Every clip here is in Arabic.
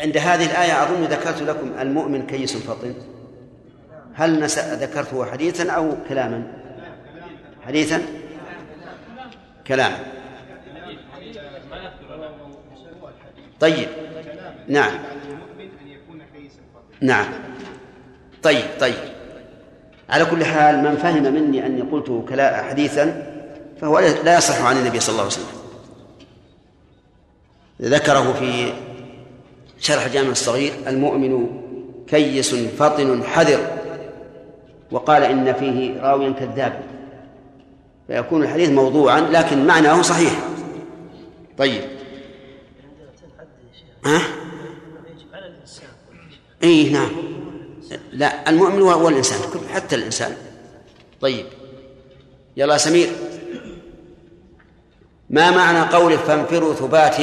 عند هذه الآية أظن ذكرت لكم المؤمن كيس فطن. هل نس... ذكرته حديثا أو كلاما؟ حديثا؟ كلاما. طيب. نعم. نعم. طيب طيب. على كل حال من فهم مني أني قلت كلا حديثا فهو لا يصح عن النبي صلى الله عليه وسلم. ذكره في شرح الجامع الصغير المؤمن كيس فطن حذر وقال إن فيه راويا كذاب. فيكون الحديث موضوعا لكن معناه صحيح. طيب. ها؟ اي نعم. لا المؤمن هو الإنسان حتى الإنسان. طيب. يلا سمير. ما معنى قوله فانفروا ثبات؟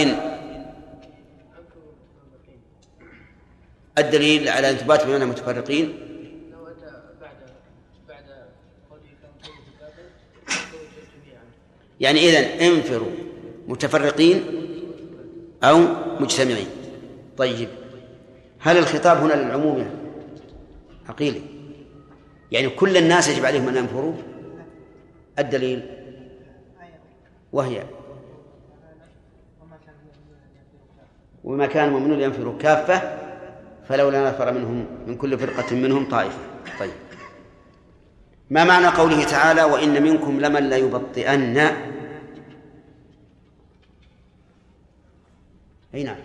الدليل على ان ثبات بمعنى متفرقين؟ يعني إذن انفروا متفرقين أو مجتمعين. طيب هل الخطاب هنا للعموم عقيلي؟ يعني كل الناس يجب عليهم أن ينفروا؟ الدليل؟ وهي؟ وما كان المؤمنون ينفروا كافة؟ فلولا نفر منهم من كل فرقة منهم طائفة. طيب. ما معنى قوله تعالى وإن منكم لمن ليبطئن أي نعم.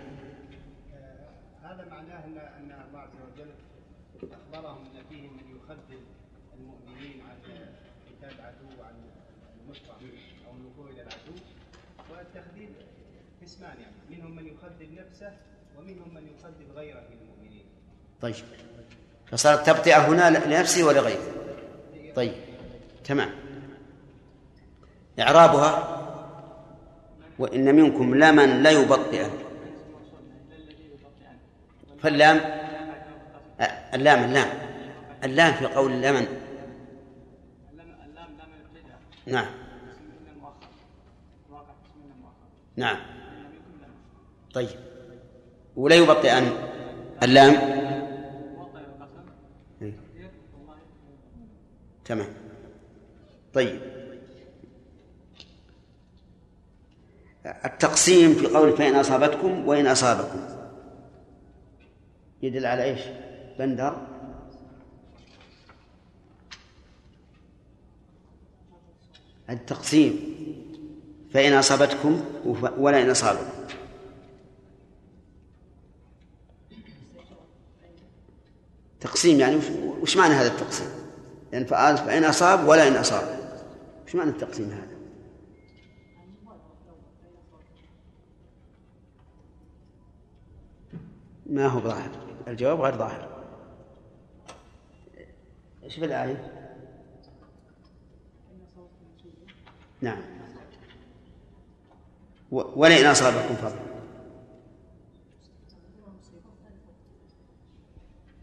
هذا معناه ان إن الله عز وجل أخبرهم إن فيهم من يخذل المؤمنين عن قتال عدو أو الوقوع إلى العدو. والتخذيل يعني. منهم من يخذل نفسه ومنهم من يخذل غيره. طيب. فصارت تبطئة هنا لنفسه ولغيره طيب. تمام. إعرابها وإن منكم لمن لا يبطئن فاللام اللام اللام. اللام في قول لمن. نعم. نعم. طيب. ولا يبطئن. اللام إيه. تمام. طيب. التقسيم في قول فإن أصابتكم وإن أصابكم. يدل على إيش؟ بندر التقسيم. فإن أصابتكم ولا إن أصابكم. تقسيم يعني وش معنى هذا التقسيم؟ يعني فإن أصاب ولا إن أصاب. وش معنى التقسيم هذا؟ ما هو ظاهر. الجواب غير ظاهر. إيش في الآية؟ نعم. ولئن أصابكم فضل.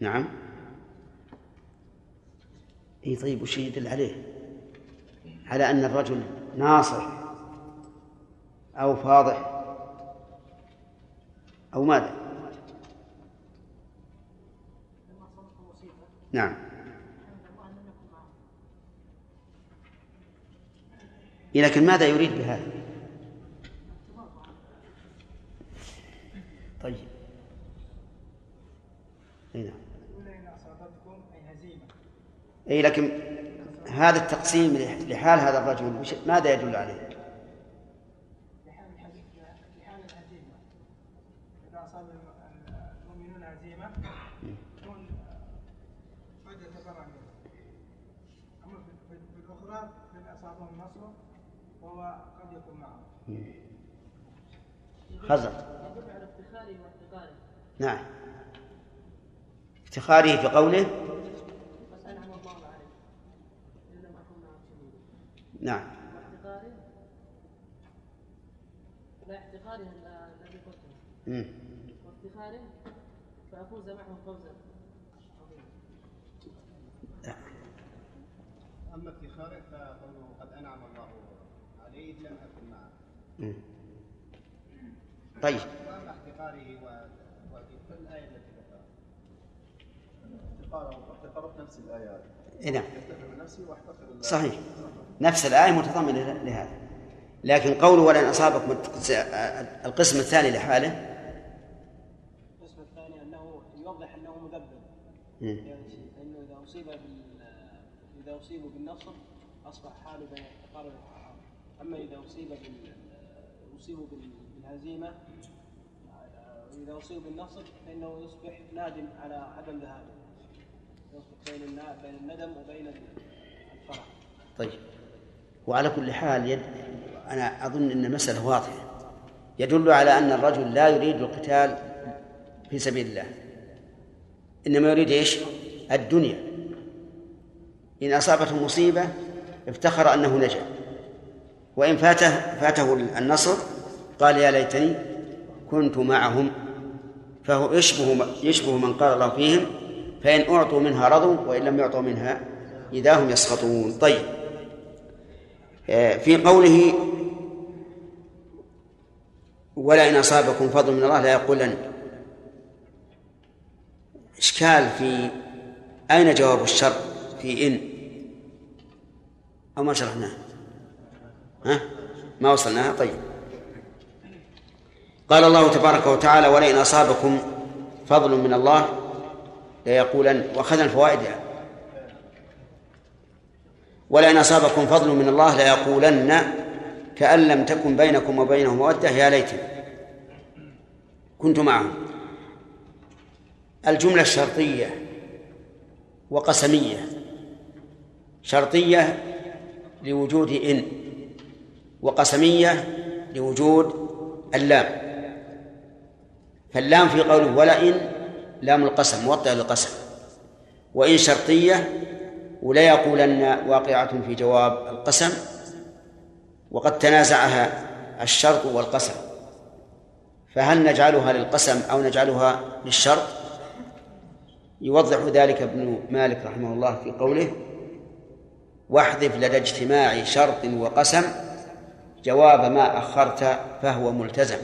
نعم. اي طيب وش يدل عليه؟ على أن الرجل ناصح أو فاضح أو ماذا؟ نعم لكن ماذا يريد بهذا؟ طيب اي نعم إي لكن هذا التقسيم لحال هذا الرجل ماذا يدل عليه؟ خزر. نعم. افتخاره في قوله نعم. لا احتقاره الذي قلته. وافتخاره فأفوز معه فوزا أما افتخاره فقوله قد أنعم الله عليه لم أكن معه. طيب. وأما احتقاره قال احتقرت نفس الآيات إيه نعم. احتقر نفسي واحتقر الله. صحيح. نفس الآية متضمنة لهذا. لكن قوله ولن أصابكم القسم الثاني لحاله القسم الثاني أنه يوضح مذبذب مم. يعني فانه إذا أصيب بال إذا اصيبوا بالنصر أصبح حاله بين والاحتقار أما إذا أصيب بال اصيبوا بال- بالهزيمة إذا اصيبوا بالنصر فإنه يصبح نادم على عدم ذهابه. يصبح بين الندم وبين الفرح. طيب. وعلى كل حال يد... أنا أظن أن المسألة واضحة. يدل على أن الرجل لا يريد القتال في سبيل الله. إنما يريد إيش؟ الدنيا. إن أصابته مصيبة افتخر أنه نجا. وإن فاته فاته النصر قال يا ليتني كنت معهم فهو يشبه يشبه من قال الله فيهم فإن أعطوا منها رضوا وإن لم يعطوا منها إذا هم يسخطون. طيب. في قوله ولئن أصابكم فضل من الله لا يقولن. إشكال في أين جواب الشر؟ في إن. أو ما شرحناه. ها؟ ما وصلناها؟ طيب. قال الله تبارك وتعالى ولئن أصابكم فضل من الله ليقولن وأخذنا الفوائد يعني. ولئن أصابكم فضل من الله ليقولن كأن لم تكن بينكم وبينه مودة يا ليتني. كنت معهم. الجملة الشرطية وقسمية. شرطية لوجود إن وقسمية لوجود اللام. فاللام في قوله ولئن لام القسم موطئة للقسم. وإن شرطية ولا يقولن واقعة في جواب القسم وقد تنازعها الشرط والقسم. فهل نجعلها للقسم أو نجعلها للشرط؟ يوضح ذلك ابن مالك رحمه الله في قوله واحذف لدى اجتماع شرط وقسم جواب ما أخرت فهو ملتزم.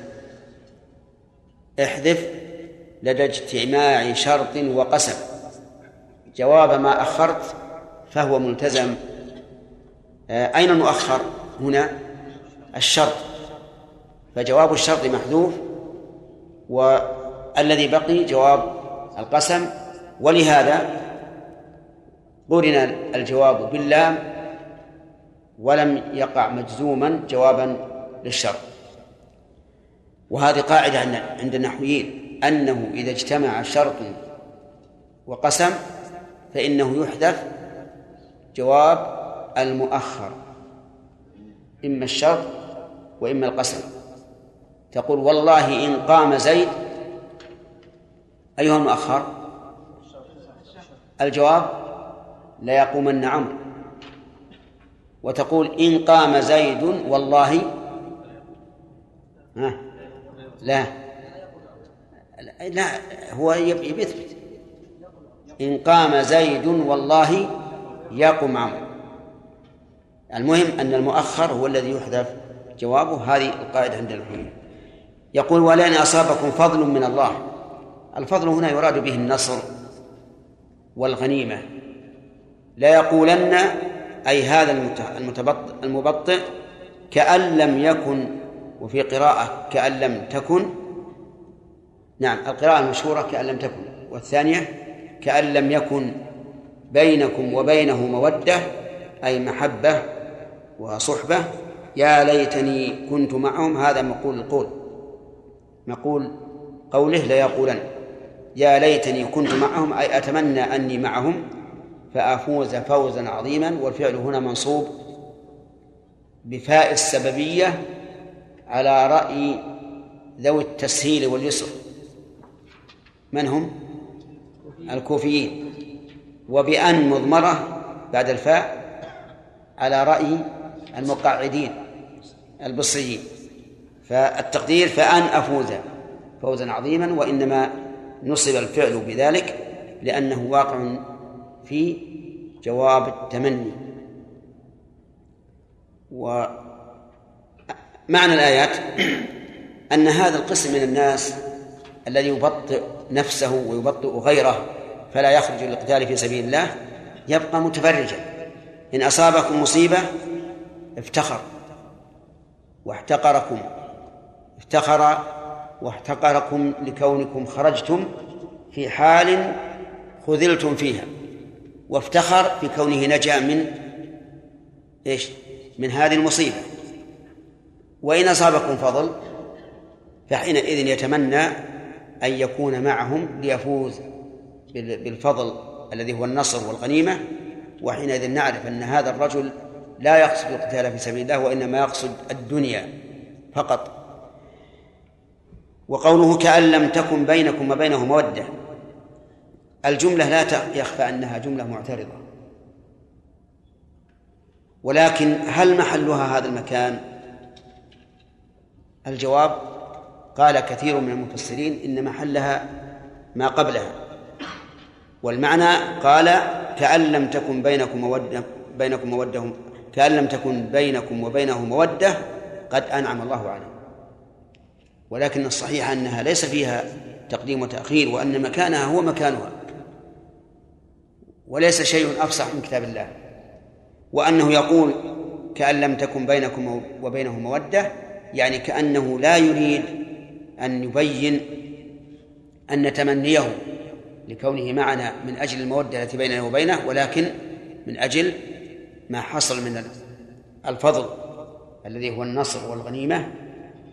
احذف لدى اجتماع شرط وقسم جواب ما أخرت فهو ملتزم. آه، أين المؤخر؟ هنا الشرط. فجواب الشرط محذوف والذي بقي جواب القسم. ولهذا قرن الجواب باللام ولم يقع مجزوما جوابا للشرط. وهذه قاعدة عند- النحويين أنه إذا اجتمع شرط وقسم فإنه يحذف جواب المؤخر. إما الشرط وإما القسم. تقول والله إن قام زيد أيها المؤخر؟ الجواب لا يقومن عمرو. وتقول إن قام زيد والله؟ ها؟ لا. لا هو يبي يثبت. إن قام زيد والله؟ يقم عمرو المهم أن المؤخر هو الذي يحذف جوابه. هذه القاعدة عند العلماء يقول ولئن أصابكم فضل من الله. الفضل هنا يراد به النصر والغنيمة. لا يقولن أي هذا المبطئ كأن لم يكن وفي قراءة كأن لم تكن نعم القراءة المشهورة كأن لم تكن والثانية كأن لم يكن بينكم وبينه مودة أي محبة وصحبة. يا ليتني كنت معهم. هذا مقول القول. مقول قوله ليقولن يا ليتني كنت معهم أي أتمنى أني معهم فأفوز فوزا عظيما. والفعل هنا منصوب بفاء السببية على رأي ذوي التسهيل واليسر. من هم؟ الكوفيين. وبأن مضمرة بعد الفاء على رأي المقعدين البصريين. فالتقدير فأن أفوز فوزا عظيما وإنما نصب الفعل بذلك لأنه واقع في جواب التمني. ومعنى الآيات أن هذا القسم من الناس الذي يبطئ نفسه ويبطئ غيره فلا يخرج للقتال في سبيل الله يبقى متفرجا. إن أصابكم مصيبة افتخر واحتقركم افتخر واحتقركم لكونكم خرجتم في حال خذلتم فيها. وافتخر في كونه نجا من إيش؟ من هذه المصيبة. وإن أصابكم فضل فحينئذ يتمنى أن يكون معهم ليفوز. بالفضل الذي هو النصر والغنيمة وحينئذ نعرف أن هذا الرجل لا يقصد القتال في سبيل الله وإنما يقصد الدنيا فقط. وقوله كأن لم تكن بينكم وبينه مودة الجملة لا يخفى أنها جملة معترضة. ولكن هل محلها هذا المكان؟ الجواب قال كثير من المفسرين إن محلها ما قبلها. والمعنى قال كأن لم تكن بينكم مودة بينكم مودة كأن لم تكن بينكم وبينه مودة قد أنعم الله عليه. ولكن الصحيح أنها ليس فيها تقديم وتأخير وأن مكانها هو مكانها. وليس شيء أفصح من كتاب الله. وأنه يقول كأن لم تكن بينكم وبينه مودة يعني كأنه لا يريد أن يبين أن تمنيه لكونه معنا من أجل المودة التي بيننا وبينه ولكن من أجل ما حصل من الفضل الذي هو النصر والغنيمة.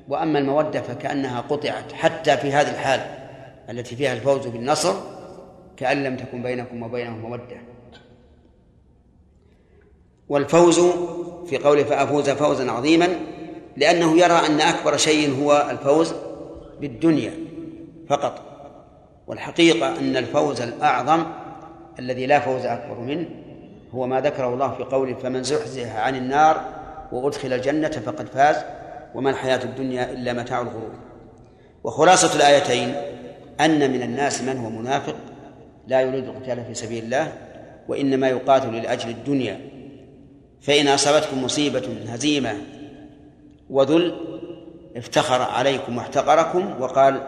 وأما المودة فكأنها قطعت حتى في هذه الحال التي فيها الفوز بالنصر كأن لم تكن بينكم وبينه مودة. والفوز في قوله فأفوز فوزا عظيما لأنه يرى أن أكبر شيء هو الفوز بالدنيا فقط. والحقيقة أن الفوز الأعظم الذي لا فوز أكبر منه هو ما ذكره الله في قوله فمن زحزح عن النار وأدخل الجنة فقد فاز وما الحياة الدنيا إلا متاع الغرور وخلاصة الآيتين أن من الناس من هو منافق لا يريد القتال في سبيل الله وإنما يقاتل لأجل الدنيا فإن أصابتكم مصيبة هزيمة وذل افتخر عليكم واحتقركم وقال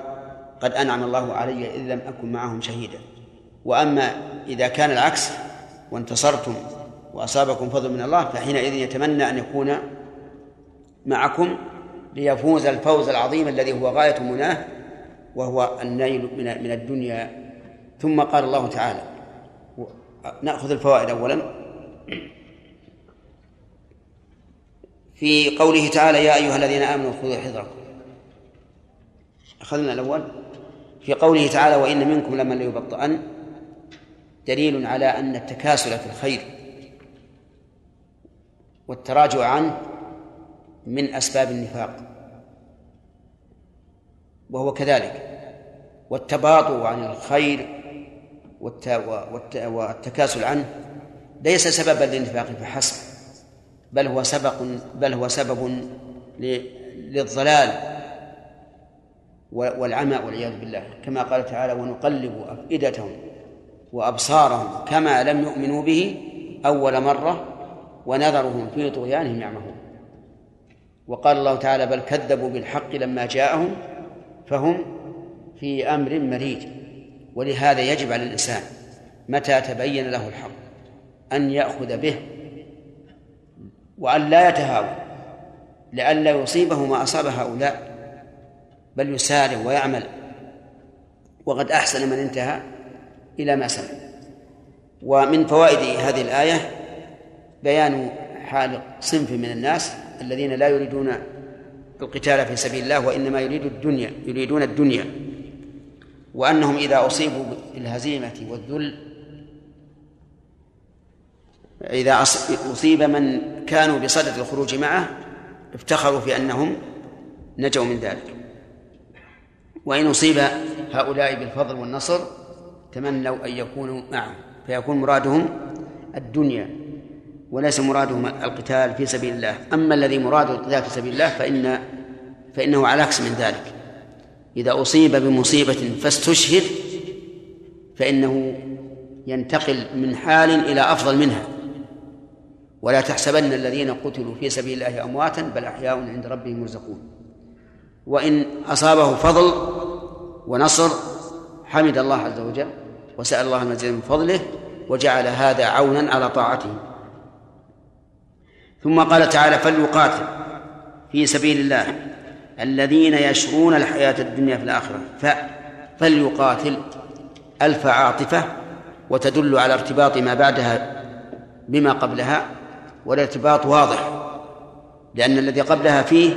قد أنعم الله علي إذ لم أكن معهم شهيدا. وأما إذا كان العكس وانتصرتم وأصابكم فضل من الله فحينئذ يتمنى أن يكون معكم ليفوز الفوز العظيم الذي هو غاية مناه وهو النيل من الدنيا. ثم قال الله تعالى نأخذ الفوائد أولا. في قوله تعالى يا أيها الذين آمنوا خذوا حذركم أخذنا الأول. في قوله تعالى وإن منكم لمن ليبطئن دليل على أن التكاسل في الخير والتراجع عنه من أسباب النفاق وهو كذلك. والتباطؤ عن الخير والتكاسل عنه ليس سببا للنفاق فحسب بل هو سبق بل هو سبب للضلال. والعمى والعياذ بالله. كما قال تعالى ونقلب أفئدتهم وأبصارهم كما لم يؤمنوا به أول مرة ونذرهم في طغيانهم يعمهون. وقال الله تعالى بل كذبوا بالحق لما جاءهم فهم في أمر مريج. ولهذا يجب على الإنسان متى تبين له الحق أن يأخذ به وأن لا يتهاون لئلا يصيبه ما أصاب هؤلاء. بل يسارع ويعمل. وقد أحسن من انتهى إلى ما سمع ومن فوائد هذه الآية بيان حال صنف من الناس الذين لا يريدون القتال في سبيل الله وإنما يريدوا الدنيا يريدون الدنيا. وأنهم إذا أصيبوا بالهزيمة والذل إذا أصيب من كانوا بصدد الخروج معه افتخروا في أنهم نجوا من ذلك. وإن أصيب هؤلاء بالفضل والنصر تمنوا أن يكونوا معه فيكون مرادهم الدنيا وليس مرادهم القتال في سبيل الله. أما الذي مراده القتال في سبيل الله فإن فإنه على عكس من ذلك. إذا أصيب بمصيبة فاستشهد فإنه ينتقل من حال إلى أفضل منها. ولا تحسبن الذين قتلوا في سبيل الله أمواتا بل أحياء عند ربهم يرزقون. وإن أصابه فضل ونصر حمد الله عز وجل وسأل الله المزيد من فضله وجعل هذا عونا على طاعته. ثم قال تعالى فليقاتل في سبيل الله الذين يشرون الحياة الدنيا في الآخرة. ف فليقاتل ألف عاطفة وتدل على ارتباط ما بعدها بما قبلها والارتباط واضح لأن الذي قبلها فيه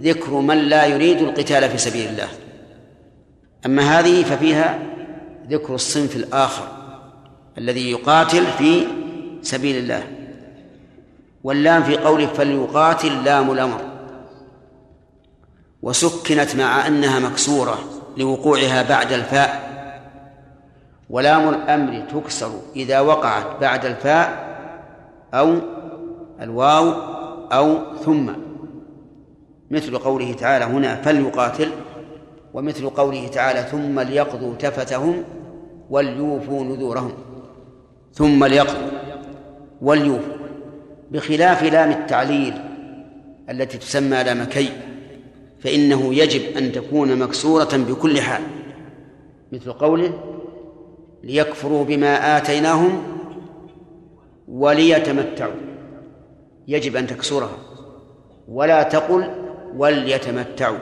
ذكر من لا يريد القتال في سبيل الله. أما هذه ففيها ذكر الصنف الآخر الذي يقاتل في سبيل الله. واللام في قوله فليقاتل لام الأمر. وسكنت مع أنها مكسورة لوقوعها بعد الفاء. ولام الأمر تكسر إذا وقعت بعد الفاء أو الواو أو ثم. مثل قوله تعالى هنا فليقاتل ومثل قوله تعالى ثم ليقضوا تفتهم وليوفوا نذورهم. ثم ليقضوا وليوفوا بخلاف لام التعليل التي تسمى لام كي فإنه يجب أن تكون مكسورة بكل حال مثل قوله ليكفروا بما آتيناهم وليتمتعوا يجب أن تكسرها. ولا تقل وليتمتعوا.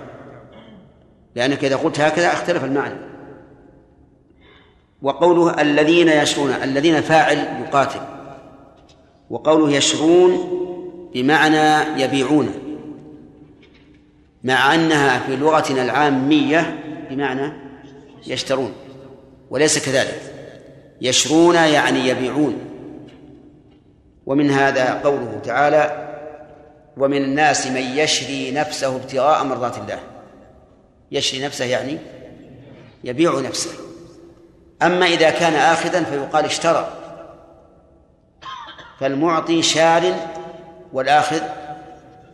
لأنك إذا قلت هكذا اختلف المعنى. وقوله الذين يشرون الذين فاعل يقاتل. وقوله يشرون بمعنى يبيعون. مع أنها في لغتنا العامية بمعنى يشترون. وليس كذلك. يشرون يعني يبيعون. ومن هذا قوله تعالى ومن الناس من يشري نفسه ابتغاء مرضات الله. يشري نفسه يعني يبيع نفسه. أما إذا كان آخذا فيقال اشترى. فالمعطي شار والآخذ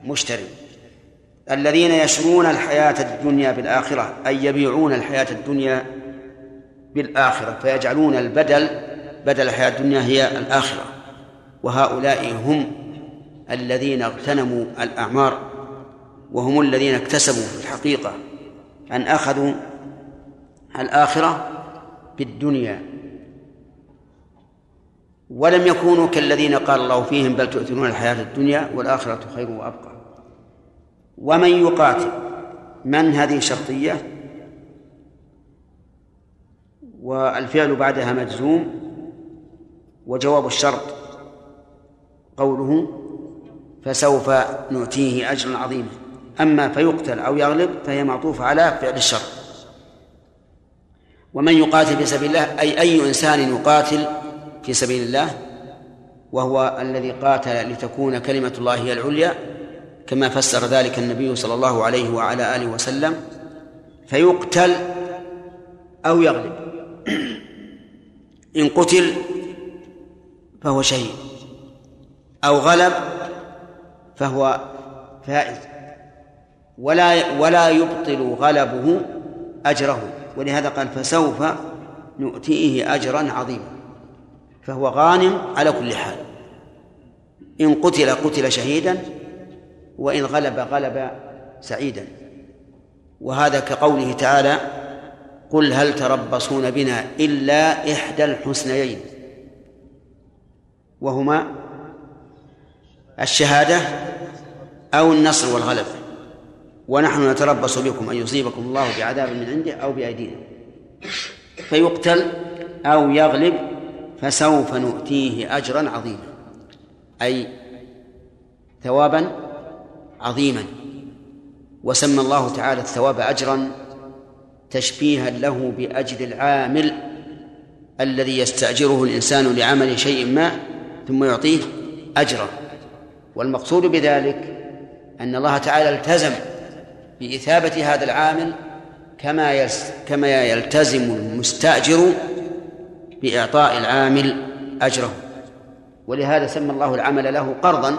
مشتري الذين يشرون الحياة الدنيا بالآخرة أي يبيعون الحياة الدنيا بالآخرة فيجعلون البدل بدل الحياة الدنيا هي الآخرة. وهؤلاء هم الذين اغتنموا الأعمار وهم الذين اكتسبوا في الحقيقة أن أخذوا الآخرة بالدنيا. ولم يكونوا كالذين قال الله فيهم بل تؤثرون الحياة الدنيا والآخرة خير وأبقى. ومن يقاتل من هذه شرطية والفعل بعدها مجزوم وجواب الشرط قوله فسوف نؤتيه أجرا عظيما. أما فيقتل أو يغلب فهي معطوفة على فعل الشر. ومن يقاتل في سبيل الله أي أي إنسان يقاتل في سبيل الله وهو الذي قاتل لتكون كلمة الله هي العليا كما فسر ذلك النبي صلى الله عليه وعلى آله وسلم فيقتل أو يغلب. إن قتل فهو شهيد أو غلب فهو فائز. ولا ولا يبطل غلبه أجره ولهذا قال فسوف نؤتيه أجرا عظيما. فهو غانم على كل حال. إن قتل قتل شهيدا وإن غلب غلب سعيدا. وهذا كقوله تعالى قل هل تربصون بنا إلا إحدى الحسنيين. وهما الشهادة أو النصر والغلبة ونحن نتربص بكم أن يصيبكم الله بعذاب من عنده أو بأيدينا. فيقتل أو يغلب فسوف نؤتيه أجرا عظيما. أي ثوابا عظيما. وسمى الله تعالى الثواب أجرا تشبيها له بأجر العامل الذي يستأجره الإنسان لعمل شيء ما ثم يعطيه أجرا. والمقصود بذلك أن الله تعالى التزم بإثابة هذا العامل كما كما يلتزم المستأجر بإعطاء العامل أجره. ولهذا سمى الله العمل له قرضا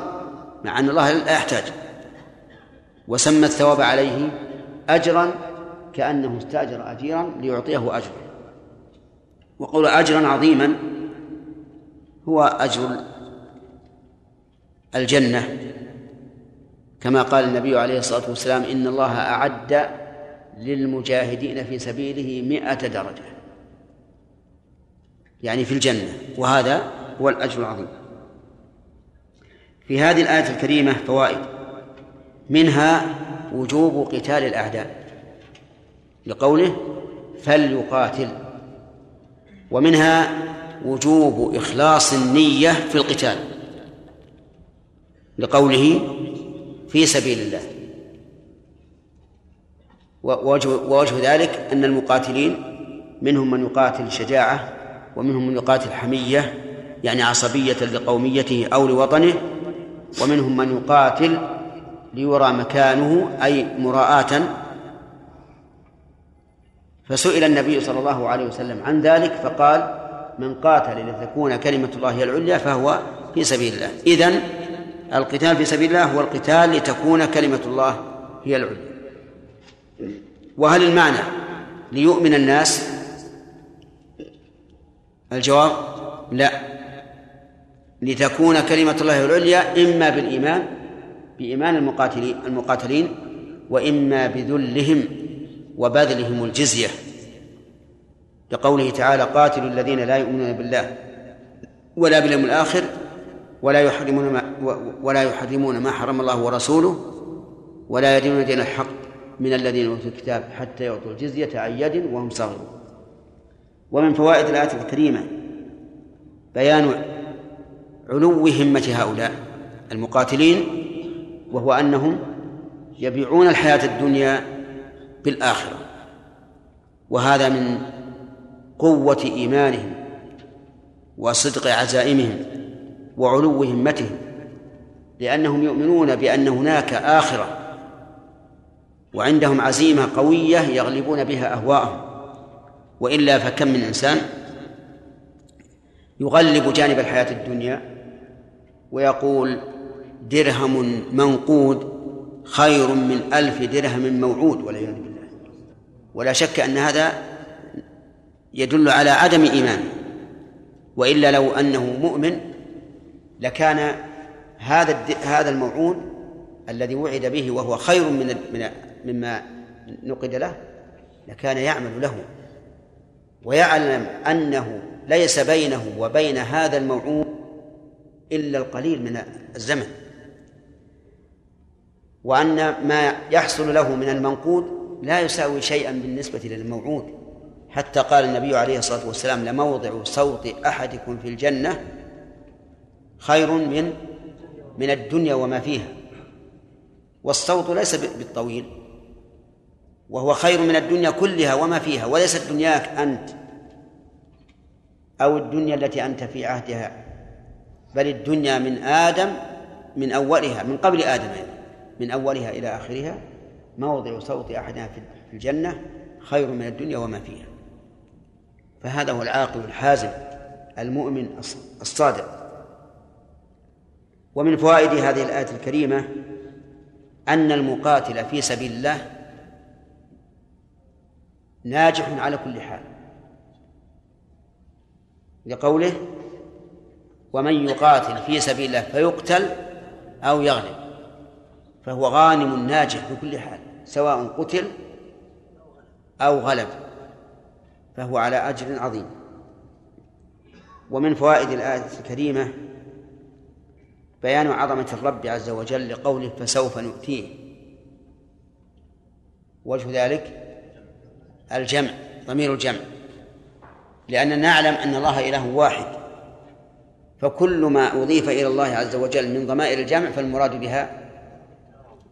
مع أن الله لا يحتاج. وسمى الثواب عليه أجرا كأنه استأجر أجيرا ليعطيه أجر وقول أجرا عظيما هو أجر الجنة. كما قال النبي عليه الصلاة والسلام إن الله أعد للمجاهدين في سبيله مئة درجة. يعني في الجنة. وهذا هو الأجر العظيم. في هذه الآية الكريمة فوائد. منها وجوب قتال الأعداء. لقوله فليقاتل. ومنها وجوب إخلاص النية في القتال. لقوله في سبيل الله. ووجه, ووجه ذلك أن المقاتلين منهم من يقاتل شجاعة ومنهم من يقاتل حمية يعني عصبية لقوميته أو لوطنه ومنهم من يقاتل ليرى مكانه أي مراءة. فسئل النبي صلى الله عليه وسلم عن ذلك فقال من قاتل لتكون كلمة الله هي العليا فهو في سبيل الله. إذن القتال في سبيل الله هو القتال لتكون كلمة الله هي العليا. وهل المعنى ليؤمن الناس؟ الجواب لا. لتكون كلمة الله العليا إما بالإيمان بإيمان المقاتلين المقاتلين وإما بذلهم وبذلهم الجزية. لقوله تعالى قاتلوا الذين لا يؤمنون بالله ولا باليوم الآخر ولا يحرمون ما ولا يحرمون ما حرم الله ورسوله ولا يدينون دين الحق من الذين أوتوا الكتاب حتى يعطوا الجزية عن يد وهم صاغرون. ومن فوائد الآية الكريمة بيان علو همة هؤلاء المقاتلين وهو أنهم يبيعون الحياة الدنيا بالآخرة. وهذا من قوة إيمانهم وصدق عزائمهم. وعلو همتهم لأنهم يؤمنون بأن هناك آخرة وعندهم عزيمة قوية يغلبون بها أهواءهم. وإلا فكم من إنسان يغلب جانب الحياة الدنيا ويقول درهم منقود خير من ألف درهم موعود والعياذ بالله. ولا شك أن هذا يدل على عدم إيمانه وإلا لو أنه مؤمن لكان هذا هذا الموعود الذي وعد به وهو خير من مما نقد له لكان يعمل له. ويعلم أنه ليس بينه وبين هذا الموعود إلا القليل من الزمن. وأن ما يحصل له من المنقود لا يساوي شيئا بالنسبة للموعود. حتى قال النبي عليه الصلاة والسلام لموضع صوت أحدكم في الجنة خير من من الدنيا وما فيها. والصوت ليس بالطويل. وهو خير من الدنيا كلها وما فيها. وليست دنياك أنت أو الدنيا التي أنت في عهدها. بل الدنيا من آدم من أولها من قبل آدم يعني من أولها إلى آخرها. موضع صوت أحدنا في الجنة. خير من الدنيا وما فيها. فهذا هو العاقل الحازم المؤمن الصادق. ومن فوائد هذه الآية الكريمة أن المقاتل في سبيل الله ناجح على كل حال. لقوله ومن يقاتل في سبيل الله فيقتل أو يغلب فهو غانم ناجح بكل حال سواء قتل أو غلب فهو على أجر عظيم. ومن فوائد الآية الكريمة بيان عظمة الرب عز وجل لقوله فسوف نؤتيه. وجه ذلك الجمع ضمير الجمع. لأننا نعلم أن الله إله واحد. فكل ما أضيف إلى الله عز وجل من ضمائر الجمع فالمراد بها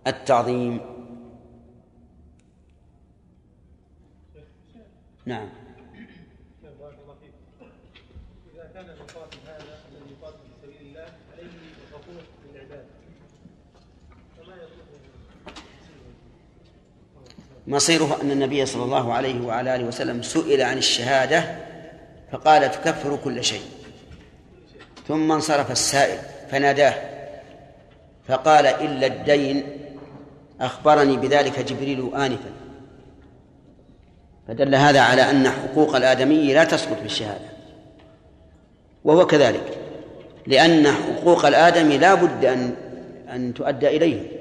التعظيم. نعم بارك الله فيك. إذا كان المقاتل هذا الذي يقاتل في سبيل الله عليه حقوق للعباد فما يطلبه مصيره أن النبي صلى الله عليه وعلى آله وسلم سئل عن الشهادة فقال تكفر كل شيء. ثم انصرف السائل فناداه فقال إلا الدين أخبرني بذلك جبريل آنفا. فدل هذا على أن حقوق الآدمي لا تسقط بالشهادة. وهو كذلك لأن حقوق الآدمي لا بد أن أن تؤدى إليه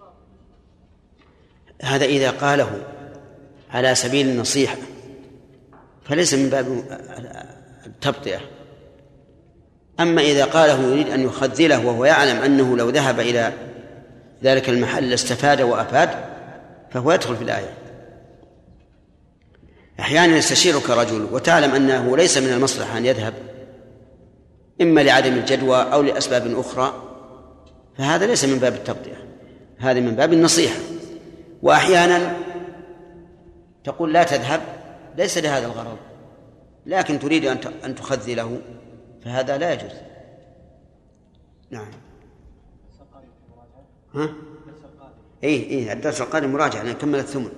هذا إذا قاله على سبيل النصيحة فليس من باب التبطئة. أما إذا قاله يريد أن يخذله وهو يعلم أنه لو ذهب إلى ذلك المحل لاستفاد وأفاد فهو يدخل في الآية. أحيانا يستشيرك رجل وتعلم أنه ليس من المصلحة أن يذهب إما لعدم الجدوى أو لأسباب أخرى فهذا ليس من باب التبطئة هذا من باب النصيحة. وأحيانا تقول لا تذهب ليس لهذا الغرض لكن تريد أن أن تخذله فهذا لا يجوز. نعم. ها؟ اي اي الدرس القادم مراجعة لأن كمل الثمن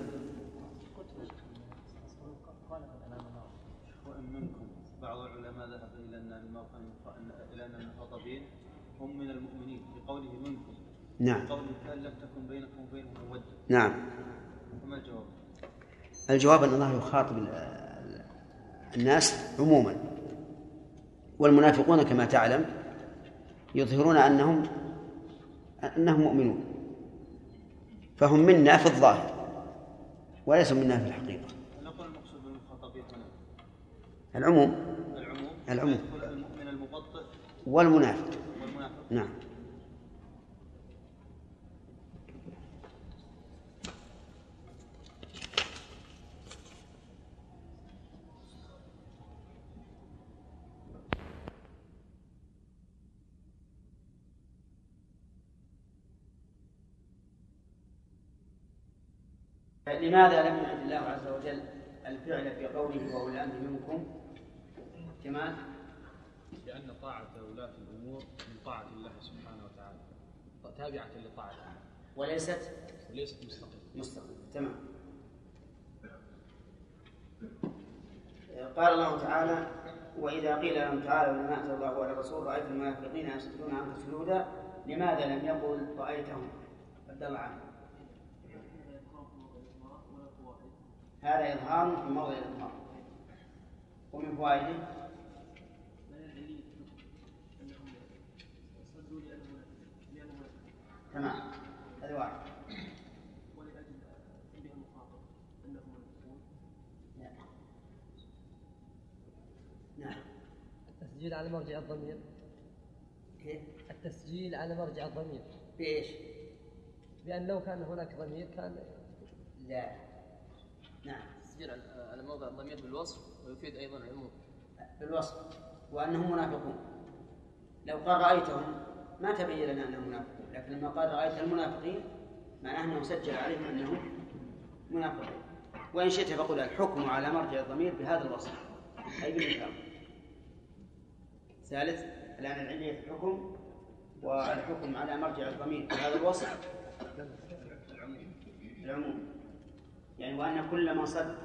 نعم. قوله كان لم تكن بينكم وبينهم مودة نعم. فما الجواب؟ الجواب أن الله يخاطب ال- الناس عموما. والمنافقون كما تعلم يظهرون أنهم أنهم مؤمنون. فهم منا في الظاهر وليسوا منا في الحقيقة. العموم. العموم. العموم. يدخل المؤمن المبطئ والمنافق. والمنافق. نعم. لماذا لم يعد الله عز وجل الفعل في قوله وأولي الأمر منكم؟ جمال لأن طاعة ولاة الأمور من طاعة الله سبحانه وتعالى تابعة لطاعة الله. وليست؟ وليست مستقلة. مستقيم تمام. قال الله تعالى وإذا قيل لهم تعالوا لما أنزل الله على الرسول رأيت المنافقين يصدون عنك سجودا لماذا لم يقل رأيتهم؟ عبد الله عنه هذا إظهار في موضع الإظهار. ومن فوائده تمام. هذا واحد. نعم. نعم. التسجيل على مرجع الضمير. كيف؟ التسجيل على مرجع الضمير. بإيش؟ بأن لو كان هناك ضمير كان لا. نعم. التسجيل على- موضع الضمير بالوصف ويفيد أيضا العموم. بالوصف وأنهم منافقون. لو قال رأيتهم ما تبين لنا أنهم منافقون لكن لما قال رأيت المنافقين معناه أنه سجل عليهم أنهم منافقون. وإن شئت فقل الحكم على مرجع الضمير بهذا الوصف. أي بالإنكار. ثالث الآن العلية في الحكم والحكم على مرجع الضمير بهذا الوصف. العموم. يعني وأن كل من صد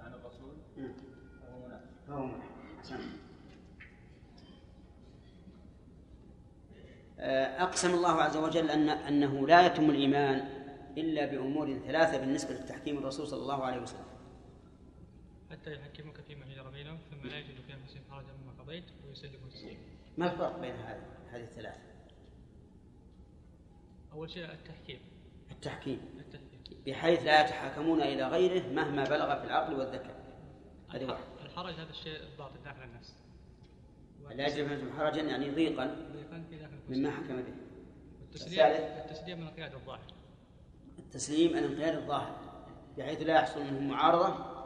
عن الرسول. فهو منافق فهو منافق. آه، أقسم الله عز وجل أن أنه لا يتم الإيمان إلا بأمور ثلاثة بالنسبة لتحكيم الرسول صلى الله عليه وسلم حتى يحكمك فيما شجر بينهم ثم لا يجد في انفسهم حرجا مما قضيت ويسلموا تسليما. ما الفرق بين هذه هذه الثلاثة؟ أول شيء التحكيم التحكيم بحيث لا يتحاكمون إلى غيره مهما بلغ في العقل والذكاء هذه واحدة الحرج هذا الشيء الباطن داخل النفس. لا يجري منكم حرجا يعني ضيقا ضيقاً في داخل. مما حكم به والتسليم الثالث. التسليم من القيادة الظاهر. التسليم الانقياد الظاهر بحيث لا يحصل منه معارضة.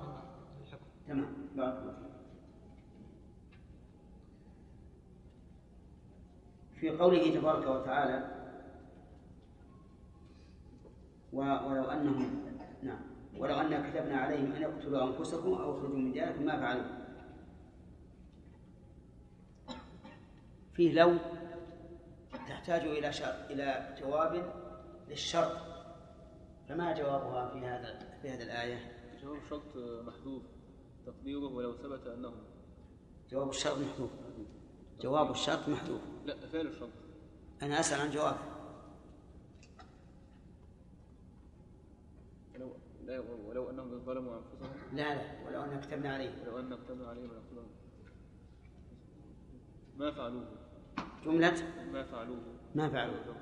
تمام بارك الله فيك. في قوله تبارك وتعالى ولو انهم نعم. ولو انا كتبنا عليهم أن اقتلوا أنفسكم أو اخرجوا من دياركم ما فعلوا. فيه لو تحتاج إلى شرط إلى جواب للشرط فما جوابها في هذا في هذه الآية؟ جواب شرط محذوف. تقديره ولو ثبت انه جواب الشرط محذوف. جواب الشرط محذوف. لا فعل الشرط. أنا أسأل عن جواب الآية ولو أنهم إذ ظلموا أنفسهم. لا لا ولو أن كتبنا عليه ولو أن كتبنا عليهم ليقتلون ما فعلوه؟ جملة؟ ما فعلوه؟ ما فعلوه.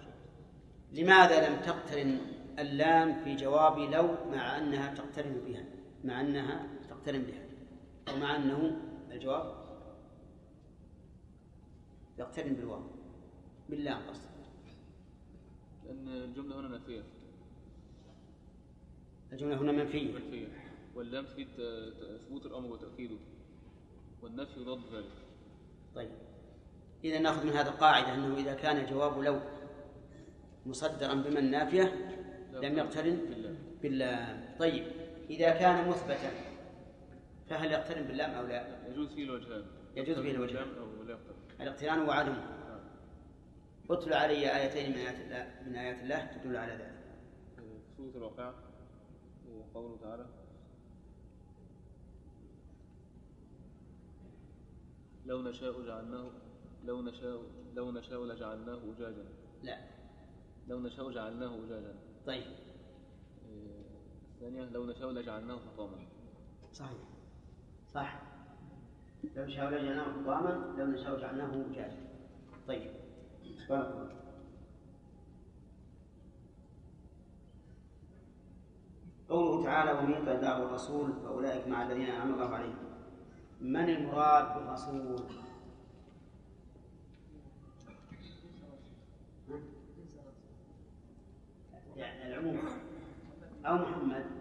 لماذا لم تقترن اللام في جواب لو مع أنها تقترن بها؟ مع أنها تقترن بها. أو مع أنه الجواب؟ يقترن بالواو. باللام قصد لأن الجملة هنا نافية. الجملة هنا منفية. منفية. واللام تفيد ت- ثبوت الأمر وتأكيده. والنفي ضد ذلك. طيب. إذا نأخذ من هذا القاعدة أنه إذا كان الجواب لو مصدرا بمن نافية لم يقترن؟ بالله باللام. طيب. إذا كان مثبتا فهل يقترن باللام أو لا؟ يجوز فيه الوجهان. يجوز فيه الوجهان. الاقتران وعدمه. نعم. اتل علي آيتين من آيات الله من آيات الله تدل على ذلك. في سورة الواقعة. قوله تعالى لو نشاء جعلناه لو نشاء لو نشاء لجعلناه أجاجا. لا. لو نشاء جعلناه أجاجا. طيب. إيه، الثانية لو نشاء لجعلناه حطاما صحيح. صح. لو نشاء لجعلناه حطاما لو نشاء جعلناه وجاجا طيب. بارك الله قوله تعالى ومن يطع الله والرسول فأولئك مع الذين انعم الله عليهم. من المراد بالرسول؟ يعني العموم. أو محمد.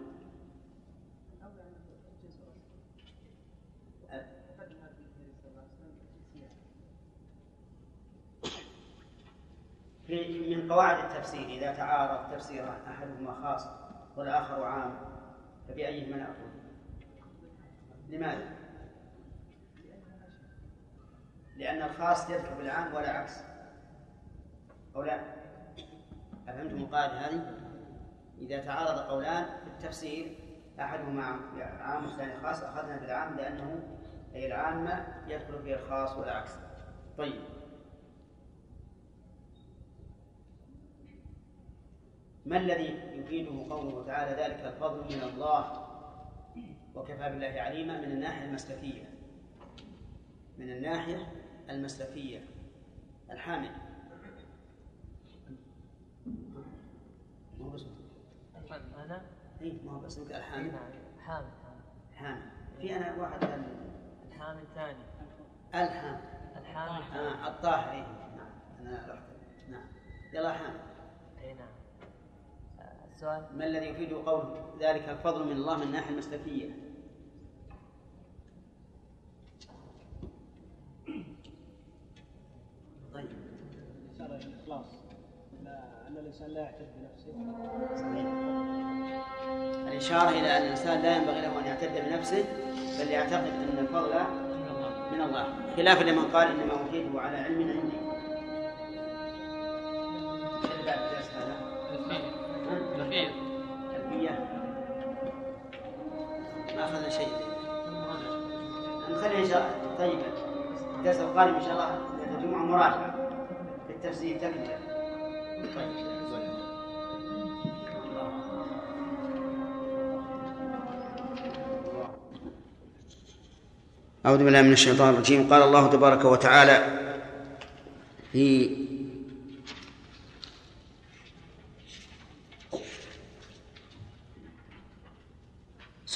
في من قواعد التفسير إذا تعارض تفسيران أحدهما خاص والآخر عام فبأيهما نأخذ؟ لماذا؟ لأن الخاص يذكر بالعام ولا عكس أو لا؟ أفهمتم القاعدة هذه؟ إذا تعارض قولان في التفسير أحدهما عام والثاني خاص أخذنا بالعام لأنه أي العامة يدخل فيه الخاص ولا عكس طيب ما الذي يفيده قوله تعالى ذلك الفضل من الله وكفى بالله عليما من الناحية المسلكية من الناحية المسلكية الحامل. ما هو اسمه؟ أنا؟ اي ما هو اسمك الحامل؟ نعم. حامد حامد الحامل في أنا واحد ال- الحامد ثاني. الحامل. الحامد آه الطاهر. اي نعم. أنا رحت. نعم. يلا حامل. اي نعم. السؤال؟ ما الذي يفيد قوله ذلك الفضل من الله من الناحية المسلكية طيب. إشارة إلى الإخلاص لا- أن الإنسان لا يعتد بنفسه. صحيح. الإشارة إلى أن الإنسان لا ينبغي له أن يعتد بنفسه بل يعتقد أن الفضل من الله. خلافا لمن قال إنما أوتيته على علم عندي. أخذنا شيء. نخلي إن شاء الله طيب. الدرس القادم إن شاء الله. الجمعة مراجعة في التفسير تكملة طيب. أعوذ بالله من الشيطان الرجيم. قال الله تبارك وتعالى في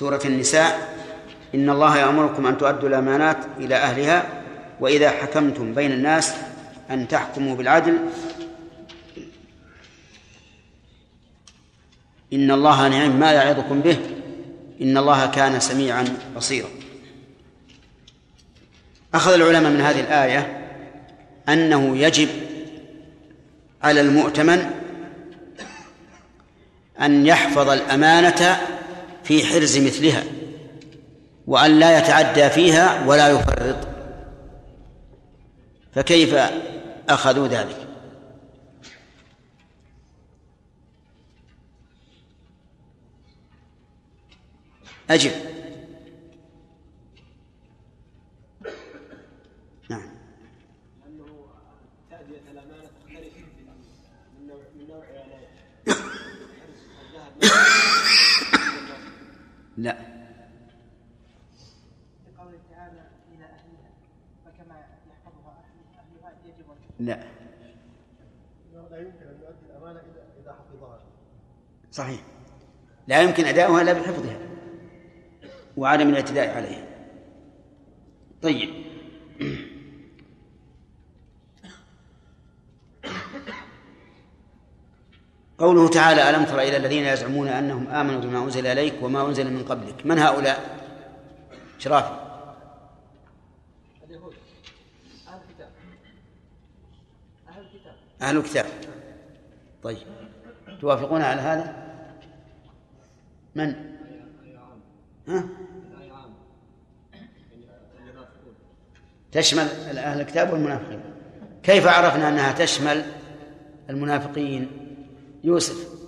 سورة النساء إن الله يأمركم أن تؤدوا الأمانات إلى أهلها وإذا حكمتم بين الناس أن تحكموا بالعدل. إن الله نعم ما يعظكم به. إن الله كان سميعا بصيرا. أخذ العلماء من هذه الآية أنه يجب على المؤتمن أن يحفظ الأمانة في حرز مثلها وأن لا يتعدى فيها ولا يفرط. فكيف أخذوا ذلك؟ أجب نعم. من نوع الذهب لا. لقوله تعالى إلى أهلها فكما يحفظها أهل- أهلها يجب أن لا. لا يمكن أن يؤدي الأمانة اذا إذا حفظها. صحيح. لا يمكن أداؤها إلا بحفظها. وعدم الاعتداء عليها. طيب. قوله تعالى ألم تر إلى الذين يزعمون أنهم آمنوا بما أنزل إليك وما أنزل من قبلك؟ من هؤلاء؟ الكتاب أهل الكتاب. طيب. توافقون على هذا؟ من؟ ها؟ تشمل أهل الكتاب والمنافقين. كيف عرفنا أنها تشمل المنافقين؟ يوسف.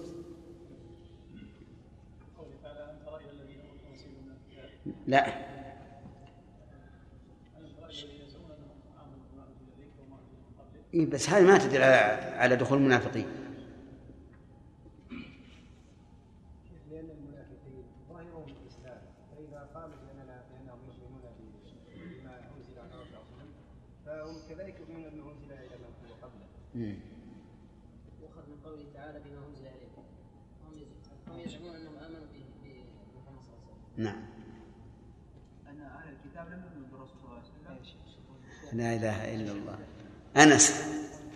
لا. إيه بس هذه ما تدل على- على دخول المنافقين. فهم كذلك يؤمنون بما أنزل إلى من قبله. من قوله تعالى بما أنزل اليكم هم يز- هم يزعمون أنهم آمنوا به بمحمد صلى الله عليه وسلم. نعم. أن أهل الكتاب لم يؤمنوا بالرسول صلى الله عليه وسلم؟ لا إله إلا الله. أنس.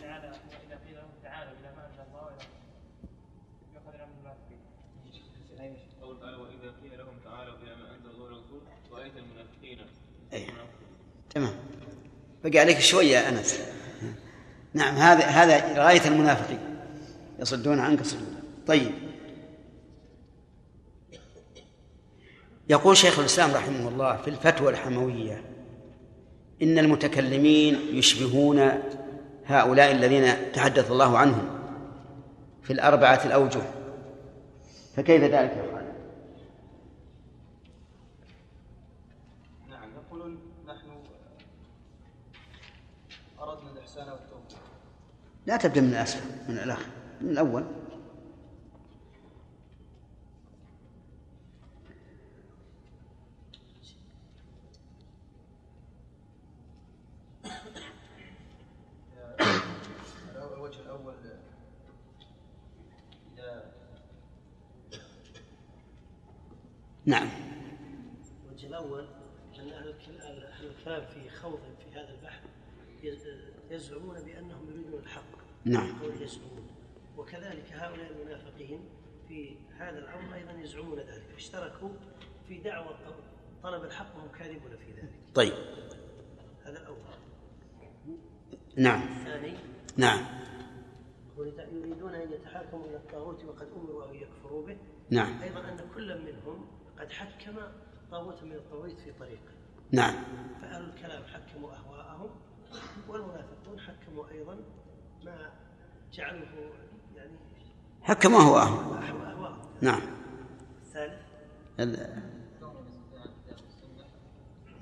تعالى واذا قيل لهم تعالوا إلى ما انزل الله والى يؤخذ الامر المنافقين قول تعالى وإذا قيل لهم تعالوا إلى ما أنزل الله والرسول رأيت المنافقين أي. تمام. بقي عليك شوية يا أنس. نعم هذا هذا غاية المنافقين. يصدون عنك صدودا طيب. يقول شيخ الإسلام رحمه الله في الفتوى الحموية إن المتكلمين يشبهون هؤلاء الذين تحدث الله عنهم في الأربعة الأوجه. فكيف ذلك يا خالد؟ نعم يقولون نحن أردنا الإحسان والتوفيق. لا تبدأ من الأسفل من الآخر. من الأول. نعم. الوجه أهل الكل- أهل الكلام في خوض في هذا البحث يز- يزعمون بأنهم يريدون الحق. نعم. يزعمون. وكذلك هؤلاء المنافقين في هذا الأمر أيضا يزعمون ذلك اشتركوا في دعوة طلب الحق وهم كاذبون في ذلك. طيب. هذا الأول. نعم. الثاني. نعم. يريدون أن يتحاكموا إلى الطاغوت وقد أمروا أن يكفروا به. نعم. أيضا أن كل منهم قد حكم طاغوتا من الطواغيت في طريقه نعم. فأهل الكلام حكموا أهواءهم والمنافقون حكموا أيضا ما جعلوه حكم هو أهو. أهواءهم نعم. الثالث ال-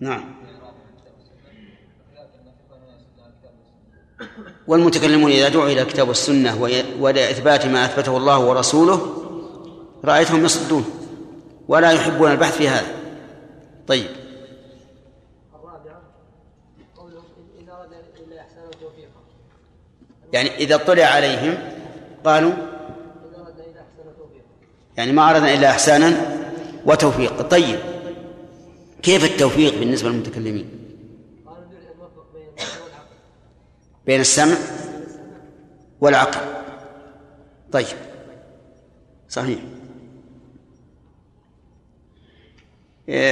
نعم. والمتكلمون إذا دعوا إلى الكتاب والسنة وي- وإلى إثبات ما أثبته الله ورسوله رأيتهم يصدون. ولا يحبون البحث في هذا. طيب. يعني إذا اطلع عليهم قالوا يعني ما أردنا إلا إحسانا وتوفيق. طيب كيف التوفيق بالنسبة للمتكلمين؟ بين السمع والعقل. طيب صحيح.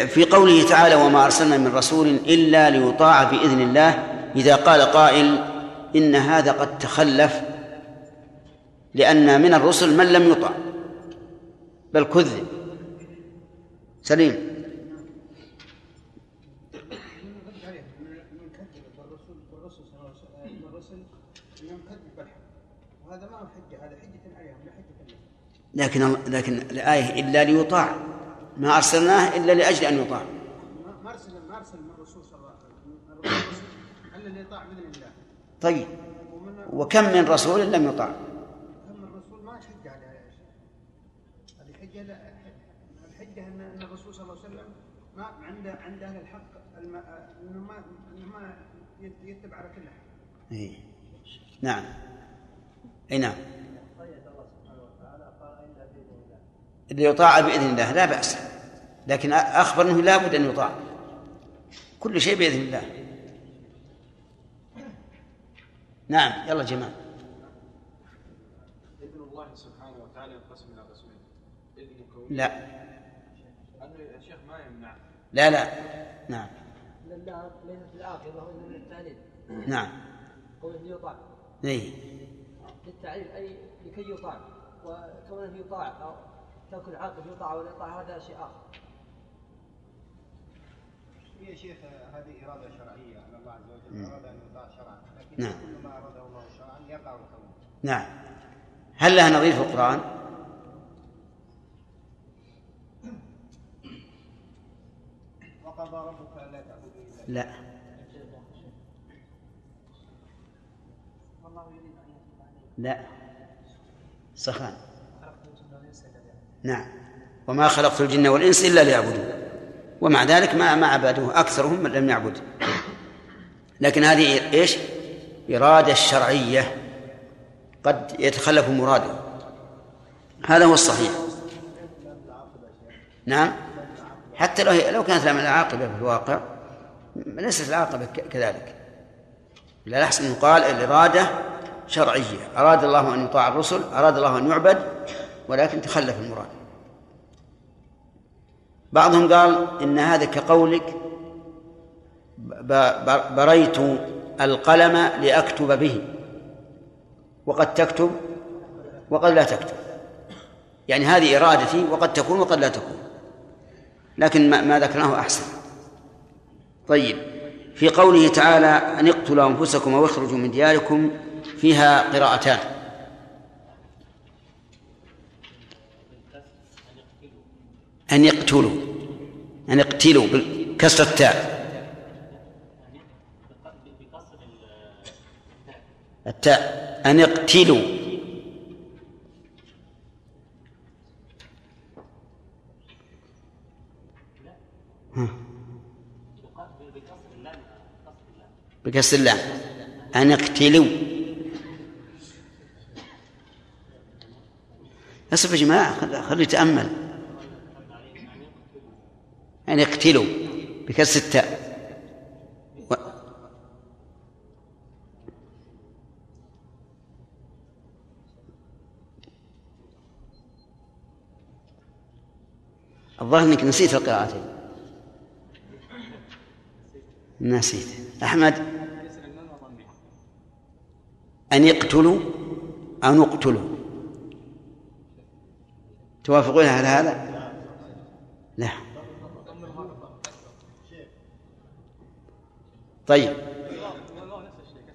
في قوله تعالى وما أرسلنا من رسول إلا ليطاع بإذن الله. إذا قال قائل إن هذا قد تخلف لأن من الرسل من لم يطع بل كذب. سليم. لكن لكن الآية إلا ليطاع. ما أرسلناه إلا لأجل أن يطاع. ما- ارسل ما ارسل من الرسول صلى الله عليه وسلم الرسول الا اللي يطاع باذن الله طيب. وكم من رسول لم يطاع هم الرسول ما حجه عليها يا شيخ هذه حجه لا الحجه عنده ان أن الرسول صلى الله عليه وسلم ما عند عند أهل الحق الم... انه ما انه ما يت- يتبع على كل احد إيه. نعم. اي نعم. قيد الله سبحانه وتعالى قال الا باذن الله اللي يطاع بإذن الله لا بأس. لكن أخبر أنه لابد أن يطاع. كل شيء بإذن الله. نعم. يلا جماعة. إذن الله سبحانه وتعالى ينقسم إلى قسمين. إذن كوني لا. أنه يا شيخ ما يمنع. لا لا. نعم. ليست العاقبة وإنما من التعليل. نعم. ليطاع اي للتعليل أي لكي يطاع. وكونه يطاع أو تكون العاقبة يطاع ولا يطاع هذا شيء آخر. هي يا شيخ هذه إرادة شرعية ان الله عز وجل. أراد أن يطاع شرعا. لكن نعم. كل ما اراده الله شرعا يقع كونه. نعم. هل لها نظير في القرآن؟ وقضى ربك ألا تعبدوا إلا إياه. لا والله يريد ان يتوب عليكم لا. ليعبدون نعم. وما خلقت الجن والإنس إلا ليعبدون. ومع ذلك ما ما عبدوه أكثرهم من لم يعبد. لكن هذه إيش؟ إرادة شرعية. قد يتخلف مراده. هذا هو الصحيح. نعم. حتى لو لو كانت العاقبة في الواقع ليست العاقبة ك- كذلك. لا يحسن يقال الإرادة شرعية. أراد الله أن يطاع الرسل أراد الله أن يعبد ولكن تخلف المراد. بعضهم قال إن هذا كقولك بريت القلم لأكتب به. وقد تكتب وقد لا تكتب. يعني هذه إرادتي وقد تكون وقد لا تكون. لكن ما, ذكرناه أحسن. طيب في قوله تعالى أن اقتلوا أنفسكم أو اخرجوا من دياركم فيها قراءتان. أن يقتلوا. أن يقتلوا بكسر التاء. التاء. أن يقتلوا. بكسر اللام. أن يقتلوا. أصف يا جماعة خل- خلي يتأمل. أن يقتلوا بكسر التاء. و... الظاهر إنك نسيت القراءتين نسيت. أحمد؟ أن يقتلوا أو نقتلوا؟ توافقون على هذا؟ لا. طيب.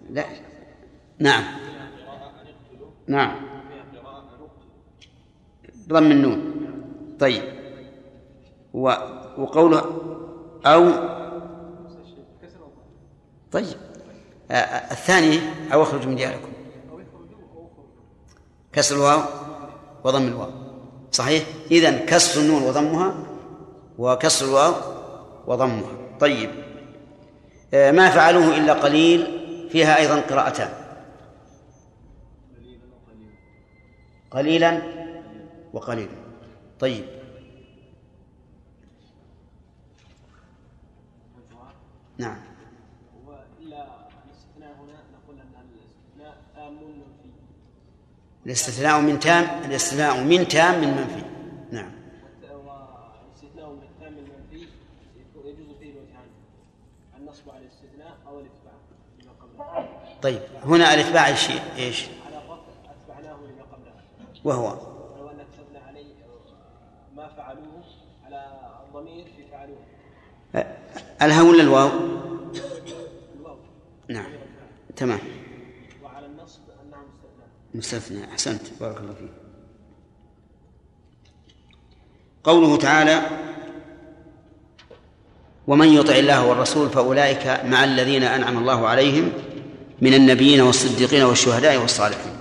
لا. نعم. نعم. بضم النون. طيب. وقوله أو. طيب. الثاني أو أخرجوا من دياركم. كسر الواو وضم الواو. صحيح؟ إذن كسر النون وضمها وكسر الواو وضمها. طيب. آه، ما فعلوه إلا قليل فيها أيضا قراءتان. قليلا وقليلا. طيب. نعم وإلا الاستثناء هنا نقول أن الاستثناء تام منفي الاستثناء من تام الاستثناء من تام من منفي. نعم. والاستثناء من المنفي يجوز فيه وجهان النصب على الاستثناء أو الإتباع لما قبله طيب هنا الإتباع إيش؟ على الرفع أتبعناه لما قبله وهو. ولو أن كتبنا عليه ما فعلوه على الضمير في فعلوه الها ولا الواو الواو؟ نعم تمام. مستثنى أحسنت. بارك الله فيك. قوله تعالى ومن يطع الله والرسول فأولئك مع الذين أنعم الله عليهم من النبيين والصديقين والشهداء والصالحين.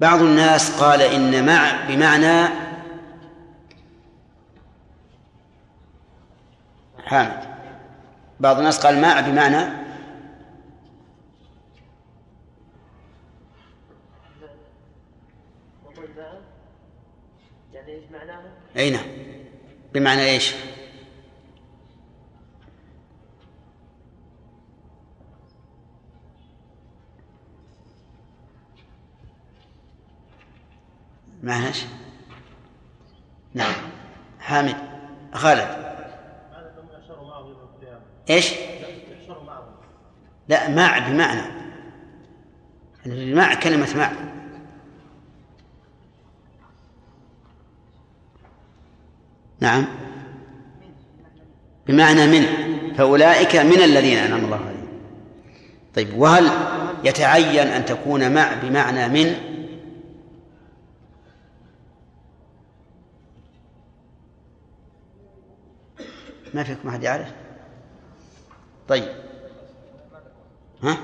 بعض الناس قال إن مع بمعنى حامد بعض الناس قال مع بمعنى أي نعم. بمعنى إيش؟ معنى إيش نعم. حامد خالد. إيش؟ لا مع بمعنى. المع كلمة مع نعم. بمعنى من؟ فأولئك من الذين أنعم الله عليهم. طيب وهل يتعين أن تكون مع بمعنى من؟ ما فيكم أحد يعرف؟ طيب. ها؟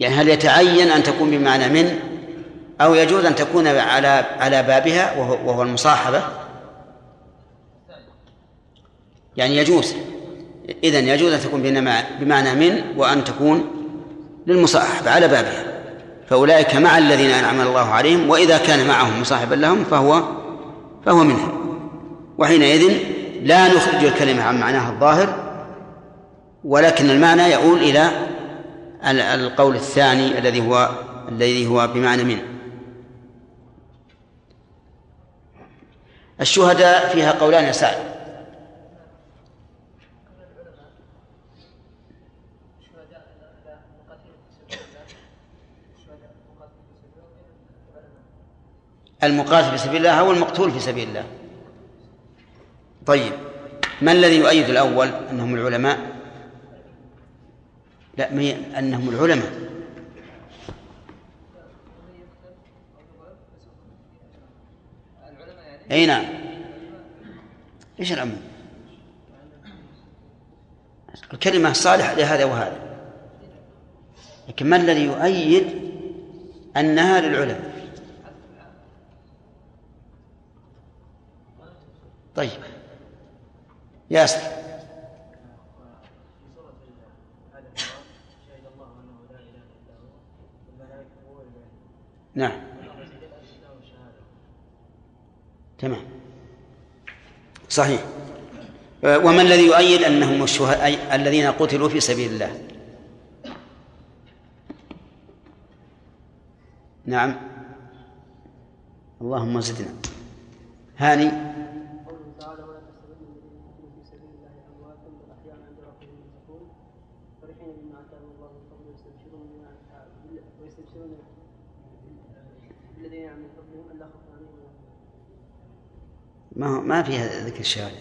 يعني هل يتعين أن تكون بمعنى من؟ أو يجوز أن تكون على على بابها وهو, وهو المصاحبة؟ يعني يجوز. إذن يجوز أن تكون بمعنى من وأن تكون للمصاحبة على بابها. فأولئك مع الذين أنعم الله عليهم وإذا كان معهم مصاحبا لهم فهو فهو منهم. وحينئذ لا نخرج الكلمة عن معناها الظاهر ولكن المعنى يؤول إلى القول الثاني الذي هو الذي هو بمعنى من. الشهداء فيها قولان يا سعد المقاتل في سبيل الله أو المقتول في سبيل الله. طيب ما الذي يؤيد الأول؟ أنهم العلماء. لا ما هي؟ أنهم العلماء. أي نعم. إيش العموم الكلمة صالحة لهذا وهذا. لكن ما الذي يؤيد أنها للعلماء؟ طيب. ياسر نعم. تمام. صحيح. وما الذي يؤيد أنهم الذين قتلوا في سبيل الله؟ نعم. اللهم زدنا. هاني. ما هو ما فيها ذكر الشهادة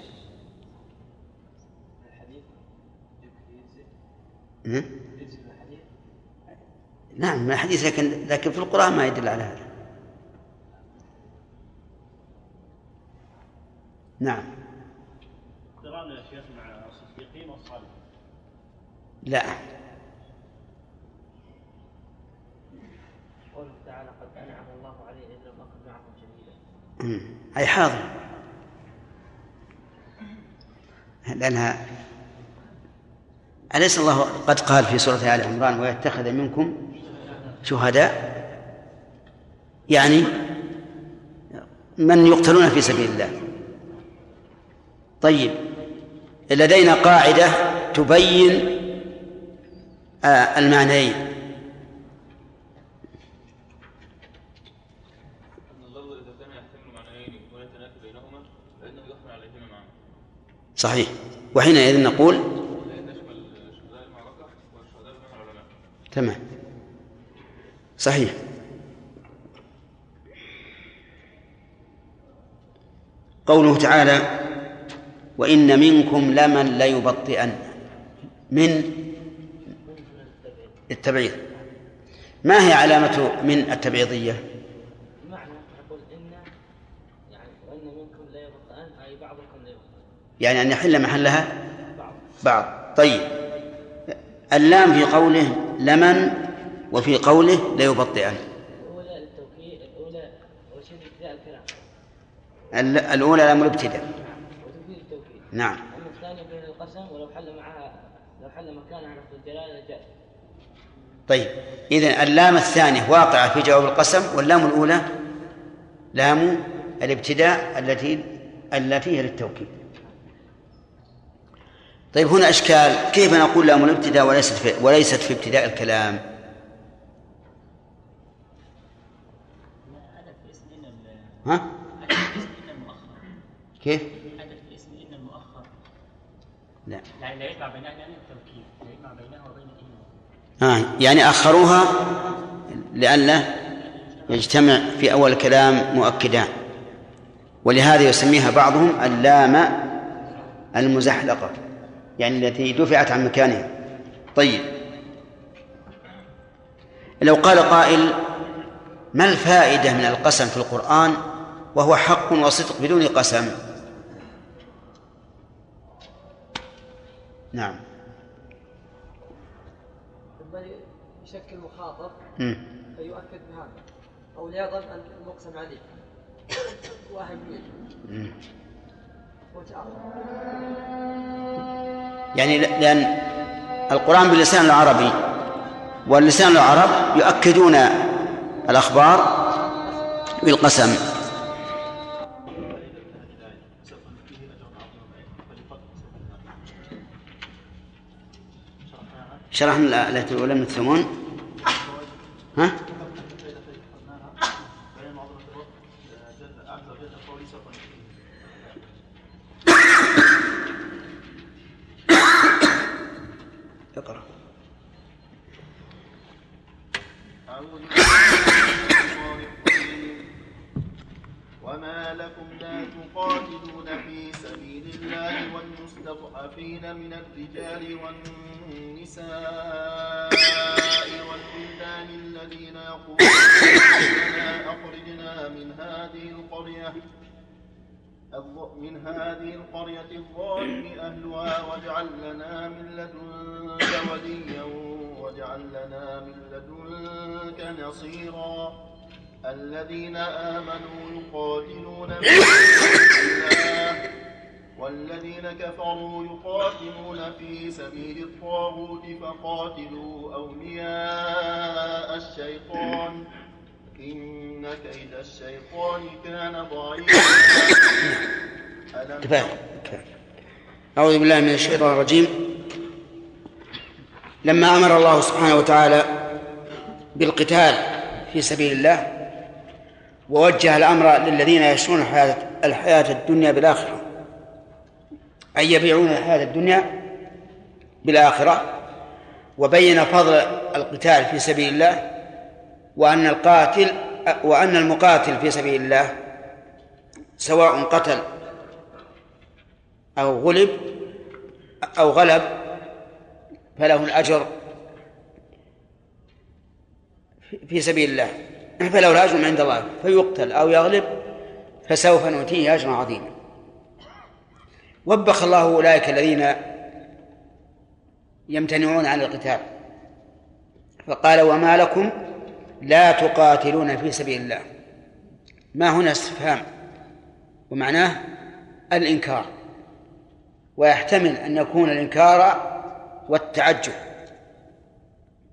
نعم من الحديث لكن لكن في القرآن ما يدل على هذا. نعم. قرانا يا شيخ مع الصديقين والصالحين. لا. قوله تعالى قد أنعم الله عليه أكن معهم شهيدا. أي حاضر. لأنها أليس الله قد قال في سورة آل عمران ويتخذ منكم شهداء؟ يعني من يقتلون في سبيل الله. طيب لدينا قاعدة تبين المعنيين. صحيح. وحينئذ نقول تمام. صحيح. قوله تعالى وإن منكم لمن ليبطئن. من؟ التبعيض. ما هي علامة من التبعيضية؟ معنى نقول إن يعني وإن منكم ليبطئن أي بعضكم ليبطئن يعني أن يحل محلها بعض. طيب. اللام في قوله لمن وفي قوله ليبطئن. الأولى لام الابتداء. نعم. أما القسم ولو حل معها لو حل مكانها لفظ الجلالة جاء طيب. إذا اللام الثانية واقعة في جواب القسم واللام الأولى لام الابتداء التي التي هي للتوكيد. طيب هنا إشكال. كيف نقول لام الابتداء وليست في وليست في ابتداء الكلام؟ ها؟ كيف؟ لا. يعني لا يجمع بينها لأن التوكيد لا يجمع بينها وبين إن آه يعني أخروها لئلا يجتمع في أول الكلام مؤكدان. ولهذا يسميها بعضهم اللام المزحلقة. يعني التي دفعت عن مكانها. طيب. لو قال قائل ما الفائدة من القسم في القرآن وهو حق وصدق بدون قسم؟ نعم. يشكل مخاطب مم. فيؤكد بهذا أو ليظن أن المقسم عليه. اخر يعني لأن القرآن باللسان العربي واللسان العرب يؤكدون الأخبار بالقسم شرحنا الآية الأولى من الثمن ها؟ لكم لا تقاتلون في سبيل الله والمستضعفين من الرجال والنساء والولدان الذين يقولون أخرجنا من هذه القرية من هذه القرية الظالم أهلها واجعل لنا من لدنك وليا واجعل لنا من لدنك نصيرا. الذين آمنوا يقاتلون في سبيل الله والذين كفروا يقاتلون في سبيل الطاغوت فقاتلوا أولياء الشيطان. إن كيد الشيطان كان ضعيفا. ألم كفاية كفاية. أعوذ بالله من الشيطان الرجيم. لما أمر الله سبحانه وتعالى بالقتال في سبيل الله ووجه الأمر للذين يشرون الحياة, الحياة الدنيا بالآخرة. أي يبيعون الحياة الدنيا بالآخرة. وبين فضل القتال في سبيل الله وأن القاتل وأن المقاتل في سبيل الله سواء قتل أو غلب أو غلب فله الأجر في سبيل الله. فله الأجر عند الله فيقتل أو يغلب فسوف نؤتيه أجرا عظيما. وبخ الله أولئك الذين يمتنعون عن القتال. فقال وما لكم لا تقاتلون في سبيل الله. ما هنا استفهام ومعناه الإنكار. ويحتمل أن يكون الإنكار والتعجب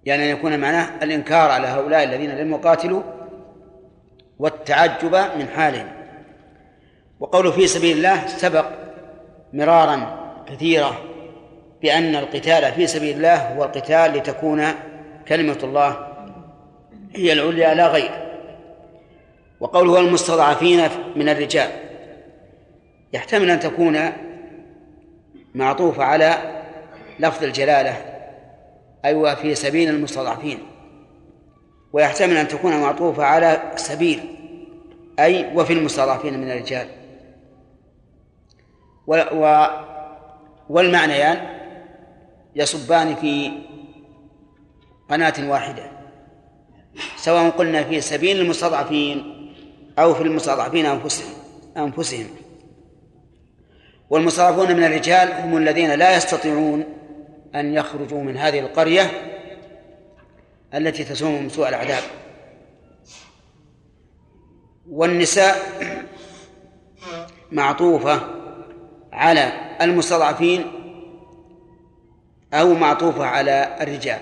يعني أن يكون معناه الإنكار على هؤلاء الذين لم يقاتلوا والتعجب من حالهم. وقوله في سبيل الله سبق مرارا كثيرة بأن القتال في سبيل الله هو القتال لتكون كلمة الله هي العليا لا غير. وقوله المستضعفين من الرجال. يحتمل أن تكون معطوفة على لفظ الجلالة أي أيوة في سبيل المستضعفين. ويحتمل أن تكون معطوفة على سبيل أي وفي المستضعفين من الرجال. و و والمعنيان يصبان في قناة واحدة سواء قلنا في سبيل المستضعفين أو في المستضعفين أنفسهم أنفسهم. والمستضعفون من الرجال هم الذين لا يستطيعون أن يخرجوا من هذه القرية التي تسومهم سوء العذاب. والنساء معطوفة على المستضعفين أو معطوفة على الرجال.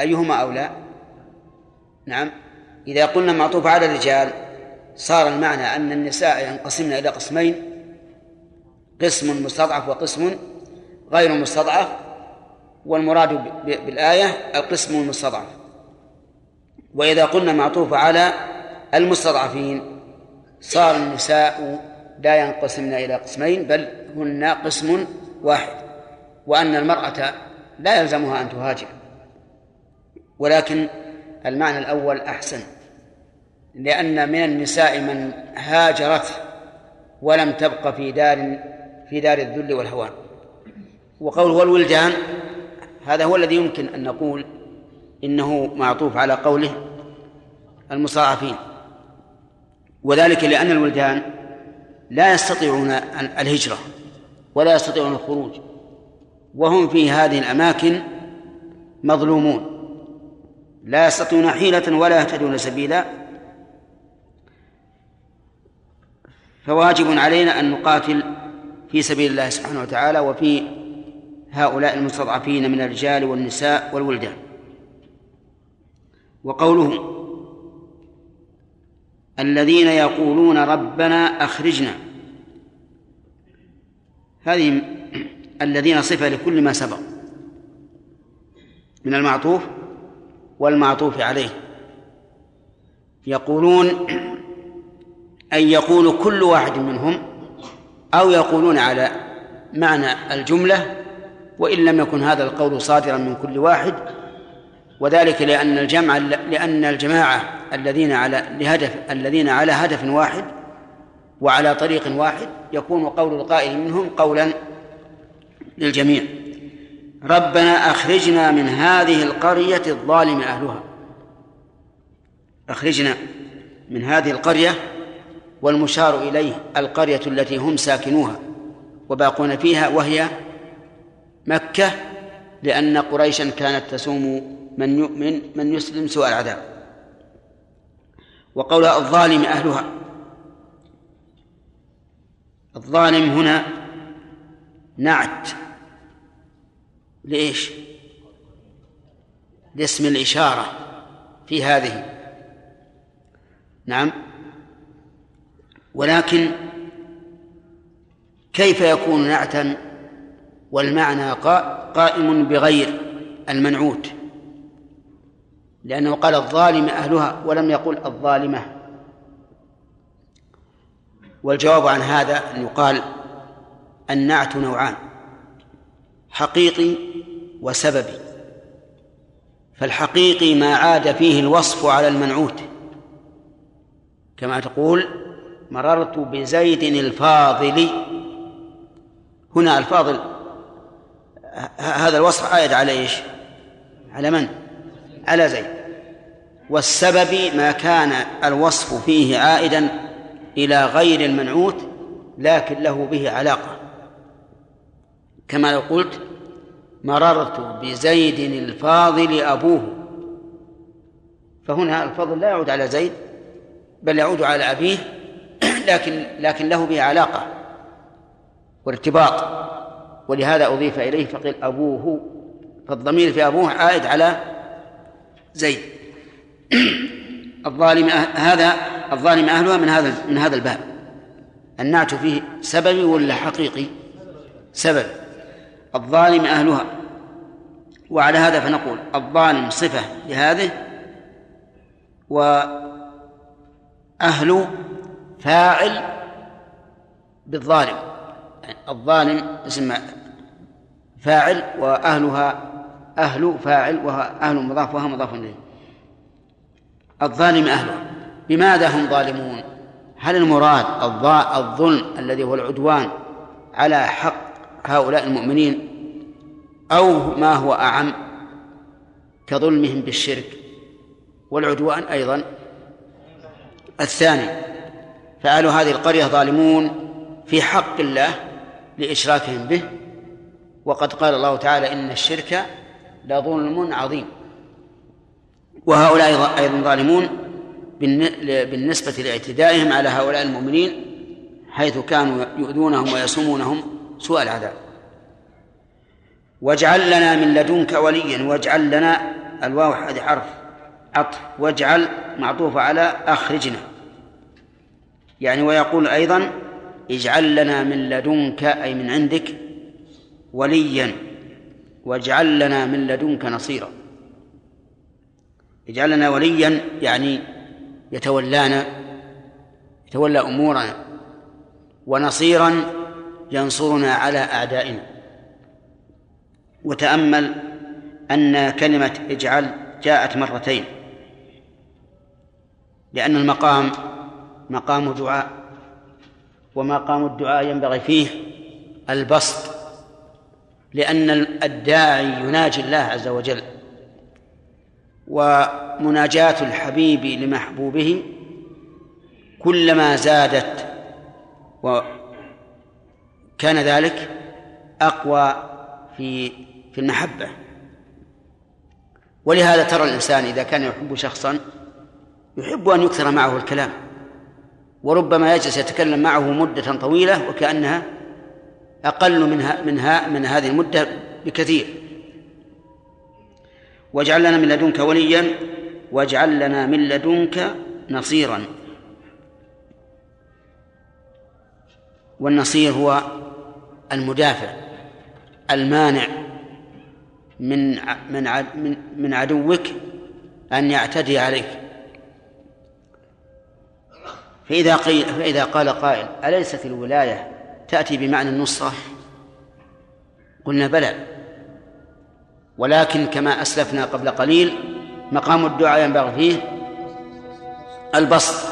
أيهما أولى؟ نعم. إذا قلنا معطوفة على الرجال صار المعنى أن النساء ينقسمن إلى قسمين قسم مستضعف وقسم غير مستضعف. والمراد بالآية القسم المستضعف. وإذا قلنا معطوفة على المستضعفين صار النساء لا ينقسمن إلى قسمين بل هن قسم واحد. وأن المرأة لا يلزمها أن تهاجر. ولكن المعنى الأول أحسن. لأن من النساء من هاجرت ولم تبق في دار في دار الذل والهوان. وقوله والولدان هذا هو الذي يمكن أن نقول إنه معطوف على قوله المستضعفين وذلك لأن الولدان لا يستطيعون الهجرة ولا يستطيعون الخروج وهم في هذه الأماكن مظلومون. لا يستطيعون حيلة ولا يهتدون سبيلا. فواجب علينا أن نقاتل في سبيل الله سبحانه وتعالى وفي هؤلاء المستضعفين من الرجال والنساء والولدان. وقوله الذين يقولون ربنا أخرجنا. هذه الذين صفة لكل ما سبق. من المعطوف والمعطوف عليه. يقولون أن يقول كل واحد منهم أو يقولون على معنى الجملة وإن لم يكن هذا القول صادرا من كل واحد وذلك لأن الجمع لأن الجماعة الذين على لهدف الذين على هدف واحد وعلى طريق واحد يكون قول القائل منهم قولا للجميع. ربنا أخرجنا من هذه القرية الظالم أهلها. أخرجنا من هذه القرية والمشار إليه القرية التي هم ساكنوها وباقون فيها وهي مكة لأن قريشا كانت تسوم من يؤمن من يسلم سوء العذاب. وقولها الظالم أهلها الظالم هنا نعت. لإيش؟ لاسم الإشارة في هذه. نعم. ولكن كيف يكون نعتا؟ والمعنى قائم بغير المنعوت. لأنه قال الظالم أهلها ولم يقل الظالمة. والجواب عن هذا أن يقال النعت نوعان حقيقي وسببي. فالحقيقي ما عاد فيه الوصف على المنعوت. كما تقول مررت بزيد الفاضل. هنا الفاضل هذا الوصف عائد على إيش؟ على من؟ على زيد. والسبب ما كان الوصف فيه عائدا إلى غير المنعوت لكن له به علاقة. كما لو قلت مررت بزيد الفاضل أبوه. فهنا الفضل لا يعود على زيد بل يعود على أبيه لكن لكن له به علاقة. وارتباط ولهذا أضيف إليه فقيل أبوه فالضمير في أبوه عائد على زيد. الظالم أه- هذا الظالم أهلها من هذا من هذا الباب. النعت فيه سببي ولا حقيقي؟ سبب. الظالم أهلها. وعلى هذا فنقول الظالم صفة لهذه وأهل فاعل بالظالم. الظالم اسم فاعل وأهلها أهل فاعل وأهل مضاف وها مضاف إليه. الظالم أهله. بماذا هم ظالمون؟ هل المراد الظلم الذي هو العدوان على حق هؤلاء المؤمنين أو ما هو أعم كظلمهم بالشرك؟ والعدوان أيضا. الثاني فأهل هذه القرية ظالمون في حق الله لإشراكهم به. وقد قال الله تعالى إن الشرك لظلم عظيم. وهؤلاء أيضا ظالمون بالنسبة لاعتدائهم على هؤلاء المؤمنين حيث كانوا يؤذونهم ويسومونهم سوء العذاب. واجعل لنا من لدنك وليا واجعل لنا الواو هذه حرف عطف واجعل معطوف على أخرجنا. يعني ويقول أيضا اجعل لنا من لدنك أي من عندك وليا. واجعل لنا من لدنك نصيرا. اجعل لنا وليا يعني يتولانا يتولى أمورنا. ونصيرا ينصرنا على أعدائنا. وتأمل أن كلمة اجعل جاءت مرتين. لأن المقام مقام دعاء. ومقام الدعاء ينبغي فيه البسط لأن الداعي يناجي الله عز وجل ومناجاة الحبيب لمحبوبه كلما زادت وكان ذلك أقوى في في المحبة. ولهذا ترى الإنسان إذا كان يحب شخصا يحب أن يكثر معه الكلام. وربما يجلس يتكلم معه مدة طويلة وكأنها أقل منها منها من هذه المدة بكثير. واجعل لنا من لدنك وليا واجعل لنا من لدنك نصيرا. والنصير هو المدافع المانع من من من عدوك أن يعتدي عليك. فإذا قيل فإذا قال قائل أليست الولاية تأتي بمعنى النصرة؟ قلنا بلى. ولكن كما أسلفنا قبل قليل مقام الدعاء ينبغي فيه البسط.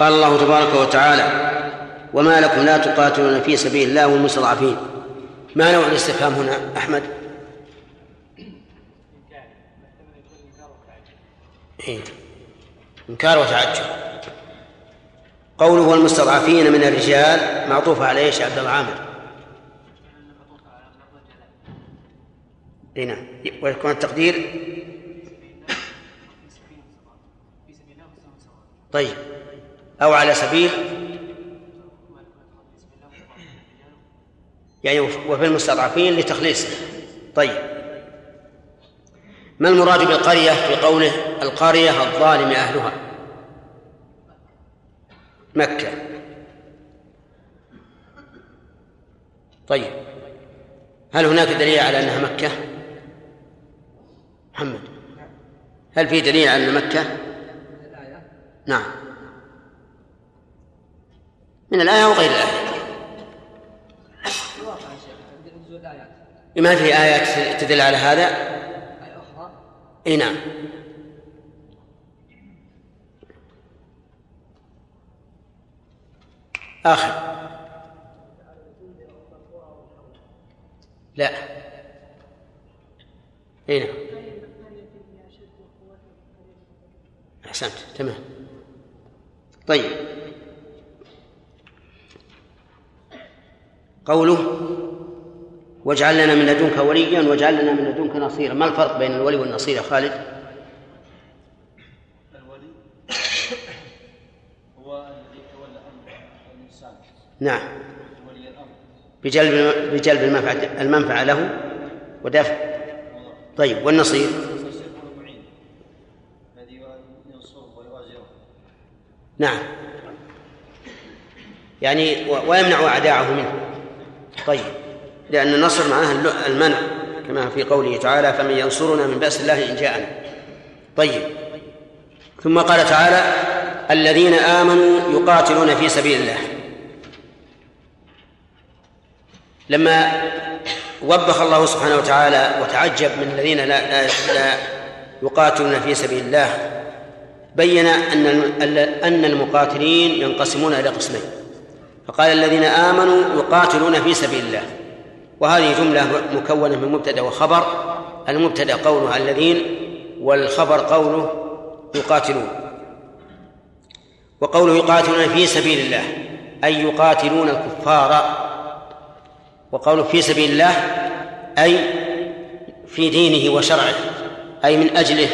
قال الله تبارك وتعالى وما لكم لا تقاتلون في سبيل الله والمستضعفين ما نوع الاستفهام هنا أحمد؟ إيه؟ إنكار وتعجب. قوله والمستضعفين من الرجال معطوف على إيش؟ عبد الله عامر. اي نعم. ويكون التقدير؟ طيب. أو على سبيل يعني وفي المستضعفين لتخليصه. طيب. ما المراد بالقرية في قوله القرية الظالم أهلها؟ مكة. طيب. هل هناك دليل على أنها مكة؟ محمد. هل في دليل على أن مكة؟ نعم. من الآية وغير الآية. ما في آيات تدل على هذا؟ إي نعم. آخر. لا. إي نعم. أحسنت. تمام. طيب. قوله واجعل لنا من لدنك وليا واجعل لنا من لدنك نصيرا. ما الفرق بين الولي والنصير يا خالد؟ الولي هو الذي يتولى أمر الإنسان. نعم. ولي الأمر. بجلب بجلب المنفعة المنفعة له ودفع. طيب والنصير؟ نعم. يعني ويمنع أعداءه منه. طيب. لأن النصر معناه المنع كما في قوله تعالى فمن ينصرنا من بأس الله إن جاءنا. طيب. ثم قال تعالى الذين آمنوا يقاتلون في سبيل الله. لما وبخ الله سبحانه وتعالى وتعجب من الذين لا, لا, لا يقاتلون في سبيل الله بين أن أن المقاتلين ينقسمون إلى قسمين. فقال الذين آمنوا يقاتلون في سبيل الله. وهذه جملة مكونة من مبتدأ وخبر. المبتدأ قوله الذين والخبر قوله يقاتلون. وقوله يقاتلون في سبيل الله أي يقاتلون الكفار. وقوله في سبيل الله أي في دينه وشرعه أي من أجله.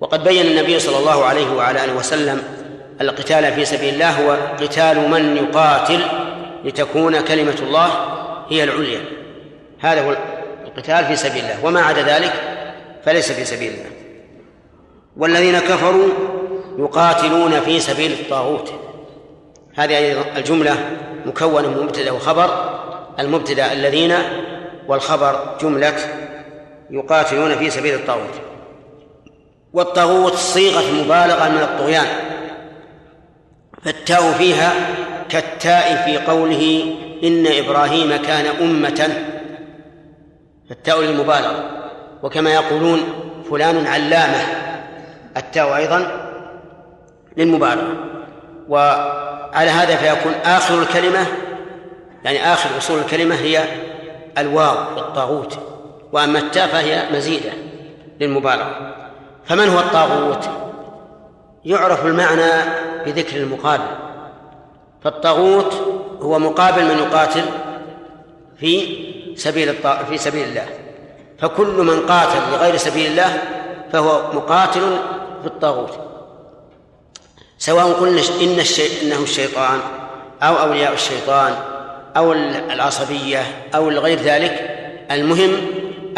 وقد بين النبي صلى الله عليه وعلى آله وسلم القتال في سبيل الله هو قتال من يقاتل لتكون كلمة الله هي العليا. هذا هو القتال في سبيل الله. وما عدا ذلك فليس في سبيل الله. والذين كفروا يقاتلون في سبيل الطاغوت. هذه الجملة مكونة من مبتدأ وخبر. المبتدأ الذين والخبر جملة يقاتلون في سبيل الطاغوت. والطاغوت صيغة مبالغة من الطغيان. فالتاء فيها كالتاء في قوله إن إبراهيم كان أمة. فالتاء للمبالغة وكما يقولون فلان علامة. التاء أيضا للمبالغة. وعلى هذا فيكون آخر الكلمة يعني آخر أصول الكلمة هي الواو الطاغوت وأما التاء فهي مزيدة للمبالغة. فمن هو الطاغوت؟ يعرف المعنى بذكر المقابل. فالطاغوت هو مقابل من يقاتل في سبيل الط... في سبيل الله. فكل من قاتل لغير سبيل الله فهو مقاتل في الطاغوت. سواء قلنا إن الشيء إنه الشيطان أو أولياء الشيطان أو العصبية أو غير ذلك المهم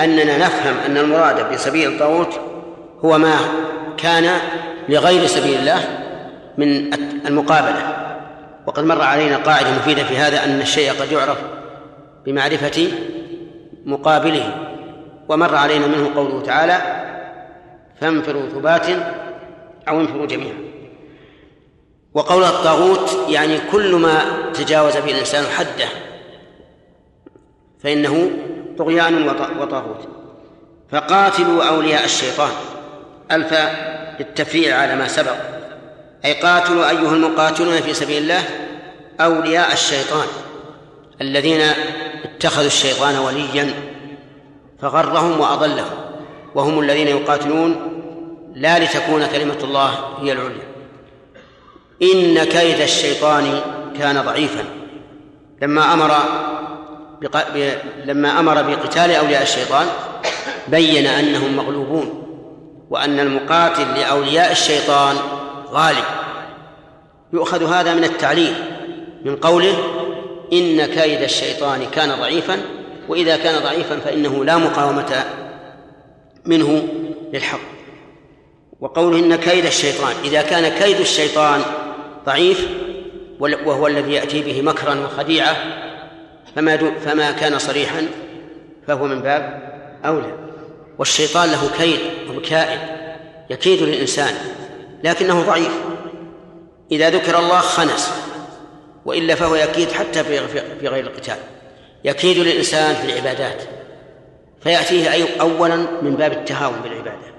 أننا نفهم أن المراد بسبيل الطاغوت هو ما كان لغير سبيل الله من المقابلة. وقد مر علينا قاعدة مفيدة في هذا أن الشيء قد يعرف بمعرفة مقابله. ومر علينا منه قوله تعالى فانفروا ثبات أو انفروا جميعا. وقول الطاغوت يعني كل ما تجاوز به الإنسان حده فإنه طغيان وطاغوت. فقاتلوا أولياء الشيطان. ألف للتفريع على ما سبق. أي قاتلوا أيها المقاتلون في سبيل الله أولياء الشيطان الذين اتخذوا الشيطان وليا فغرهم وأضلهم وهم الذين يقاتلون لا لتكون كلمة الله هي العليا. إن كيد الشيطان كان ضعيفا. لما أمر بق... ب... لما أمر بقتال أولياء الشيطان بين أنهم مغلوبون وأن المقاتل لأولياء الشيطان غالب يؤخذ هذا من التعليل من قوله إن كيد الشيطان كان ضعيفا وإذا كان ضعيفا فإنه لا مقاومة منه للحق. وقوله إن كيد الشيطان إذا كان كيد الشيطان ضعيف وهو الذي يأتي به مكرا وخديعة فما فما كان صريحا فهو من باب أولى. والشيطان له كيد ومكائد يكيد للإنسان. لكنه ضعيف. إذا ذكر الله خنس وإلا فهو يكيد حتى في غير القتال. يكيد للإنسان في العبادات. فيأتيه أولا من باب التهاون بالعبادة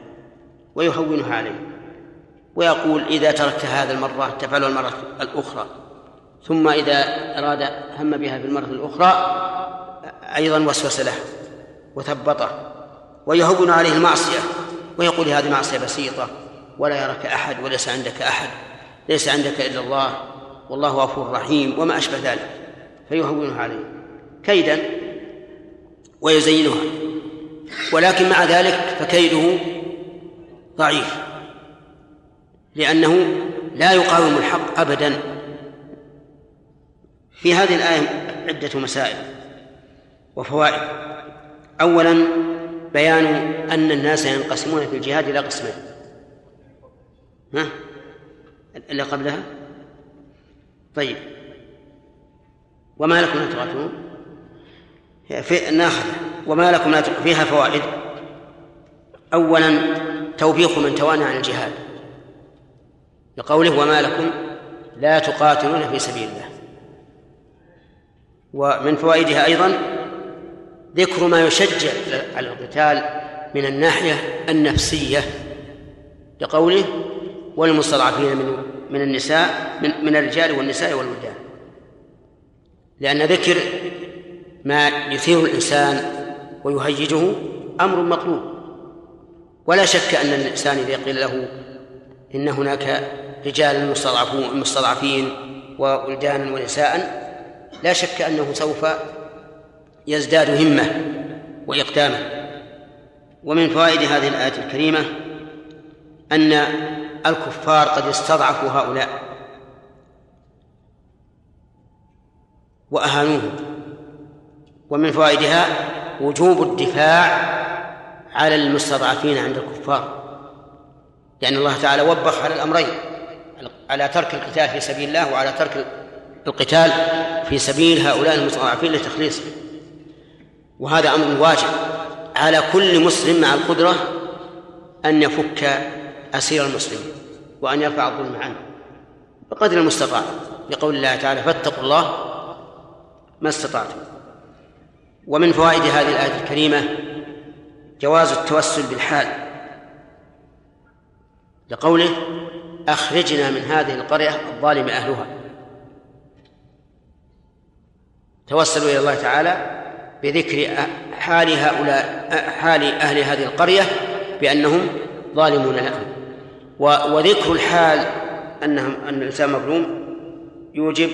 ويهونها عليه. ويقول إذا تركت هذا المرة تفعل المرة الأخرى. ثم إذا أراد هم بها في المرة الأخرى أيضا وسوس له وثبطه ويهون عليه المعصية. ويقول هذه معصية بسيطة. ولا يراك أحد وليس عندك أحد ليس عندك إلا الله والله غفور رحيم وما أشبه ذلك. فيهونها عليه كيدا ويزينها ولكن مع ذلك فكيده ضعيف لأنه لا يقاوم الحق أبدا. في هذه الآية عدة مسائل وفوائد. أولا بيان أن الناس ينقسمون في الجهاد إلى قسمين. ها؟ اللي قبلها؟ طيب. وما لكم لا تقاتلون؟ في ناخذ وما لكم لا فيها فوائد. أولا توبيخ من توانى عن الجهاد. لقوله وما لكم لا تقاتلون في سبيل الله. ومن فوائدها أيضا ذكر ما يشجع على القتال من الناحية النفسية. لقوله والمستضعفين من من النساء من, من الرجال والنساء والولدان. لأن ذكر ما يثير الإنسان ويهيجه أمر مطلوب. ولا شك أن الإنسان إذا قيل له إن هناك رجال مستضعفين وولدانا ونساء لا شك أنه سوف يزداد همة وإقداما ومن فوائد هذه الآية الكريمة أن الكفار قد استضعفوا هؤلاء. وأهانوهم. ومن فوائدها وجوب الدفاع على المستضعفين عند الكفار. لأن الله تعالى وبخ على الأمرين. على ترك القتال في سبيل الله وعلى ترك القتال في سبيل هؤلاء المستضعفين لتخليصهم وهذا أمر واجب. على كل مسلم مع القدرة أن يفك أسير المسلمين وأن يرفع الظلم عنه بقدر المستطاع لقول الله تعالى فاتقوا الله ما استطعتم. ومن فوائد هذه الآية الكريمة جواز التوسل بالحال. لقوله أخرجنا من هذه القرية الظالم أهلها. توسلوا إلى الله تعالى بذكر حال هؤلاء حال أهل هذه القرية بأنهم ظالمون لهم. وذكر الحال أنهم أن الإنسان مظلوم يوجب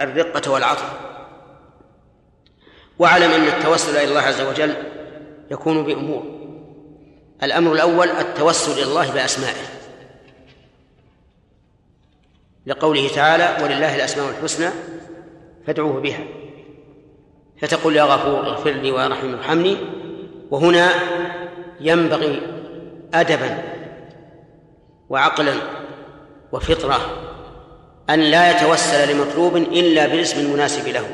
الرقة والعطف. واعلم أن التوسل إلى الله عز وجل يكون بأمور. الأمر الأول التوسل إلى الله بأسمائه. لقوله تعالى ولله الأسماء الحسنى فادعوه بها. فتقول يا غفور اغفر لي ويا رحيم ارحمني وهنا ينبغي أدبا وعقلا وفطرة أن لا يتوسل لمطلوب إلا بالاسم المناسب له.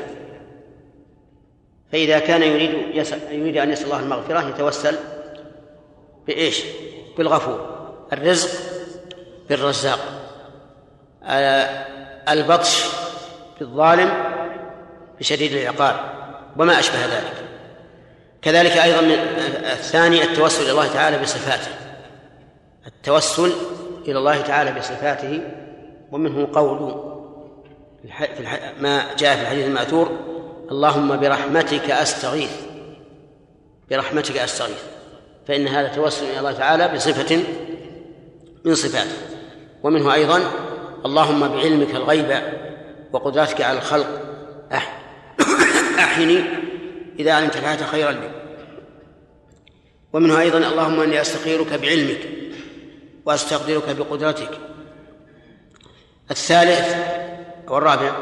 فإذا كان يريد يريد أن يسأل الله المغفرة يتوسل بإيش؟ بالغفور. الرزق بالرزاق. آه، البطش بالظالم بشديد العقاب. وما أشبه ذلك. كذلك أيضا من الثاني التوسل إلى الله تعالى بصفاته. التوسل إلى الله تعالى بصفاته ومنه قول في ما جاء في الحديث المأثور اللهم برحمتك أستغيث. برحمتك أستغيث. فإن هذا توسل إلى الله تعالى بصفة من صفاته. ومنه أيضا اللهم بعلمك الغيب وقدرتك على الخلق أحيني إذا علمت الحياة خيرا لي. ومنه أيضا اللهم إني أستخيرك بعلمك وأستقدرك بقدرتك. الثالث أو الرابع.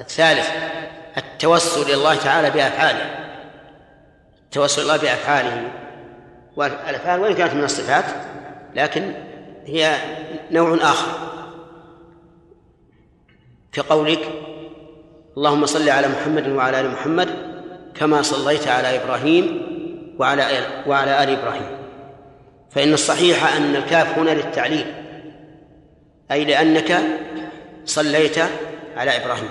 الثالث التوسل إلى الله تعالى بأفعاله. التوسل الله بأفعاله. والأفعال وإن كانت من الصفات لكن هي نوع آخر. كقولك اللهم صل على محمد وعلى آل محمد كما صليت على إبراهيم وعلى وعلى آل إبراهيم. فإن الصحيح أن الكاف هنا للتعليل أي لأنك صليت على إبراهيم.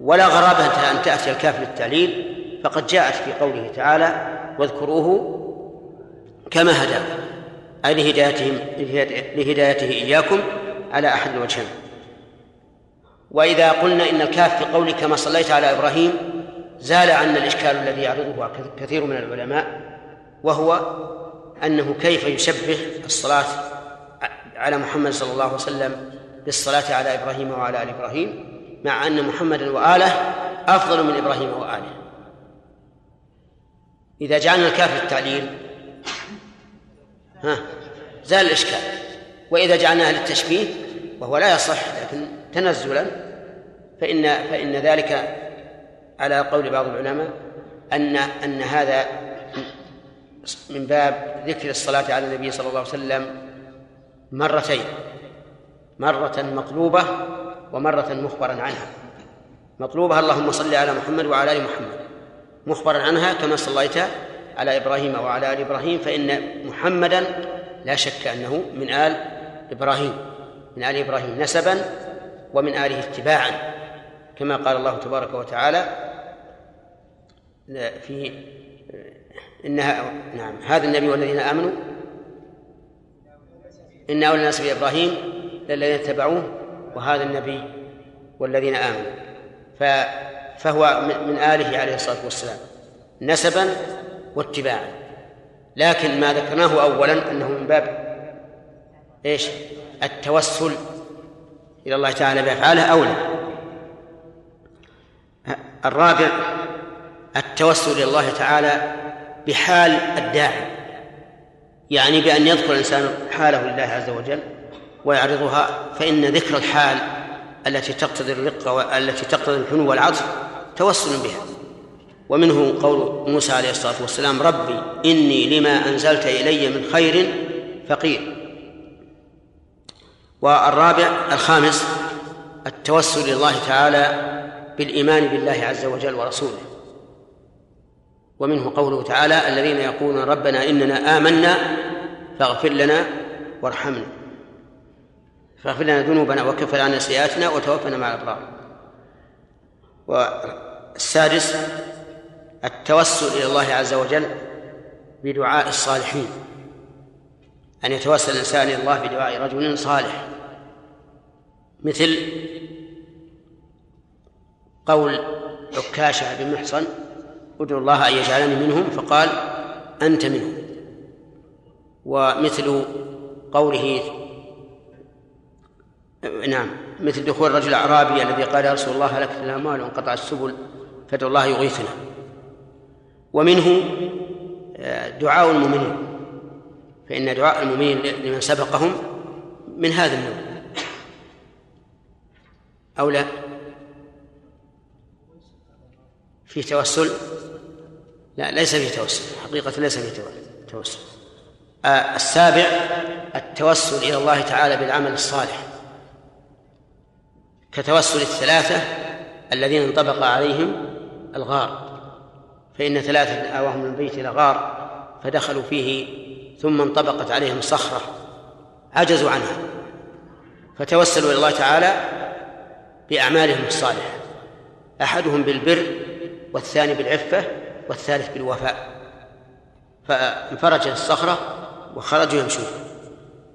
ولا غرابة أن تأتي الكاف للتعليل فقد جاءت في قوله تعالى واذكروه كما هداكم أي لهدايتهم لهدايته إياكم على أحد الوجهين وإذا قلنا إن الكاف في قولك كما صليت على إبراهيم زال عنا الإشكال الذي يعرضه كثير من العلماء وهو أنه كيف يشبه الصلاة على محمد صلى الله عليه وسلم بالصلاة على إبراهيم وعلى آل إبراهيم مع أن محمدا وآله أفضل من إبراهيم وآله. إذا جعلنا الكاف للتعليل ها زال الإشكال. وإذا جعلناها للتشبيه وهو لا يصح لكن تنزلا فإن فإن ذلك على قول بعض العلماء أن أن هذا من باب ذكر الصلاة على النبي صلى الله عليه وسلم مرتين. مرة مطلوبة ومرة مخبرا عنها. مطلوبة اللهم صل على محمد وعلى آل محمد. مخبرا عنها كما صليت على إبراهيم وعلى آل إبراهيم فإن محمدا لا شك أنه من آل إبراهيم. من آل إبراهيم نسبا ومن آله اتباعا. كما قال الله تبارك وتعالى في إنها نعم هذا النبي والذين آمنوا إن أولى الناس بإبراهيم للذين اتبعوه وهذا النبي والذين آمنوا. فهو من آله عليه الصلاة والسلام نسبا واتباعا. لكن ما ذكرناه أولا أنه من باب إيش؟ التوسل إلى الله تعالى بأفعاله أولى. الرابع التوسل إلى الله تعالى بحال الداعي. يعني بأن يذكر الإنسان حاله لله عز وجل ويعرضها فإن ذكر الحال التي تقتضي الرقة والتي تقتضي الحنو والعطف توسل بها. ومنه قول موسى عليه الصلاة والسلام ربي إني لما أنزلت إلي من خير فقير. والرابع الخامس التوسل إلى الله تعالى بالإيمان بالله عز وجل ورسوله. ومنه قوله تعالى الذين يقولون ربنا إننا آمنا فاغفر لنا وارحمنا. فاغفر لنا ذنوبنا وكفر عنا سيئاتنا وتوفنا مع الأبرار. والسادس التوسل إلى الله عز وجل بدعاء الصالحين. أن يتوسل الإنسان إلى الله بدعاء رجل صالح. مثل قول عكاشة بن محصن ادعو الله أن يجعلني منهم فقال أنت منهم. ومثل قوله نعم مثل دخول الرجل الأعرابي الذي قال يا رسول الله هلكت الأموال وانقطع السبل فادعو الله يغيثنا. ومنه دعاء المؤمنين. فإن دعاء المؤمنين لمن سبقهم من هذا النوع. أو لا؟ في توسل؟ لا ليس فيه توسل. حقيقة ليس فيه توسل. آه السابع التوسل إلى الله تعالى بالعمل الصالح. كتوسل الثلاثة الذين انطبق عليهم الغار. فإن ثلاثة آواهم من البيت إلى غار فدخلوا فيه ثم انطبقت عليهم صخرة. عجزوا عنها. فتوسلوا إلى الله تعالى بأعمالهم الصالحة. أحدهم بالبر والثاني بالعفة والثالث بالوفاء. فانفرجت الصخرة وخرجوا يمشون.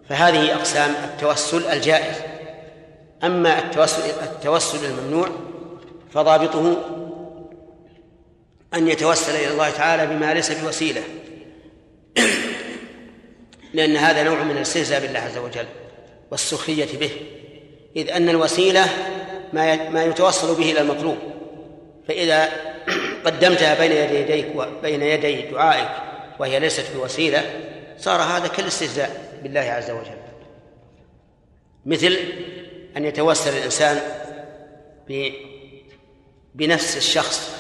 فهذه أقسام التوسل الجائز. أما التوسل التوسل الممنوع فضابطه أن يتوسل إلى الله تعالى بما ليس بوسيلة. لأن هذا نوع من الاستهزاء بالله عز وجل والسخرية به. إذ أن الوسيلة ما ما يتوصل به إلى المطلوب. فإذا قدمتها بين يديك وبين يدي دعائك وهي ليست بوسيلة صار هذا كالاستهزاء بالله عز وجل. مثل أن يتوسل الإنسان بنفس الشخص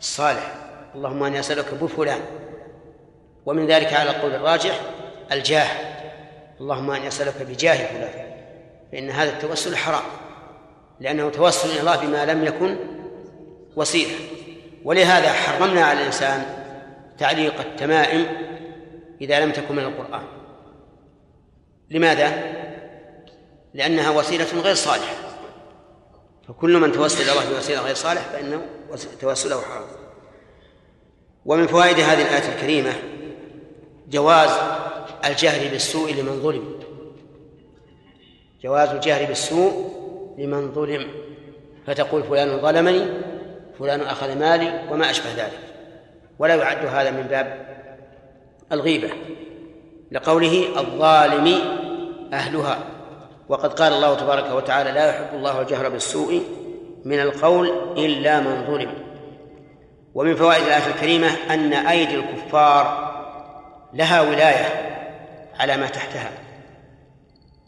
الصالح. اللهم أني أسألك بفلان ومن ذلك على القول الراجح الجاه. اللهم أني أسألك بجاه فلان. فإن هذا التوسل حرام. لأنه توسل إلى الله بما لم يكن وسيلة. ولهذا حرمنا على الإنسان تعليق التمائم إذا لم تكن من القرآن. لماذا؟ لأنها وسيلة غير صالحة. فكل من توسل إلى الله بوسيلة غير صالح فإنه توسله حرام. ومن فوائد هذه الآية الكريمة جواز الجهر بالسوء لمن ظلم. جواز الجهر بالسوء لمن ظلم. فتقول فلان ظلمني فلان أخذ مالي وما أشبه ذلك. ولا يعد هذا من باب الغيبة. لقوله الظالم أهلها. وقد قال الله تبارك وتعالى لا يحب الله الجهر بالسوء من القول إلا من ظلم. ومن فوائد الآية الكريمة أن أيدي الكفار لها ولاية على ما تحتها.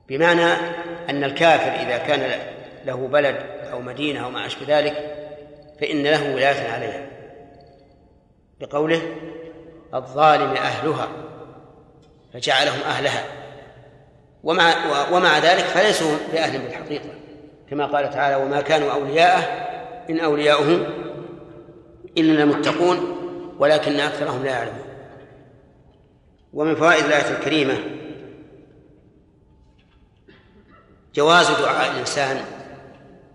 بمعنى أن الكافر إذا كان له بلد أو مدينة أو ما أشبه ذلك فإن له ولاية عليها. بقوله الظالم أهلها فجعلهم أهلها. ومع ومع ذلك فليسوا بأهل بالحقيقة. كما قال تعالى وما كانوا أولياءه إن أولياؤه إلا المتقون ولكن أكثرهم لا يعلمون. ومن فوائد الآية الكريمة جواز دعاء الإنسان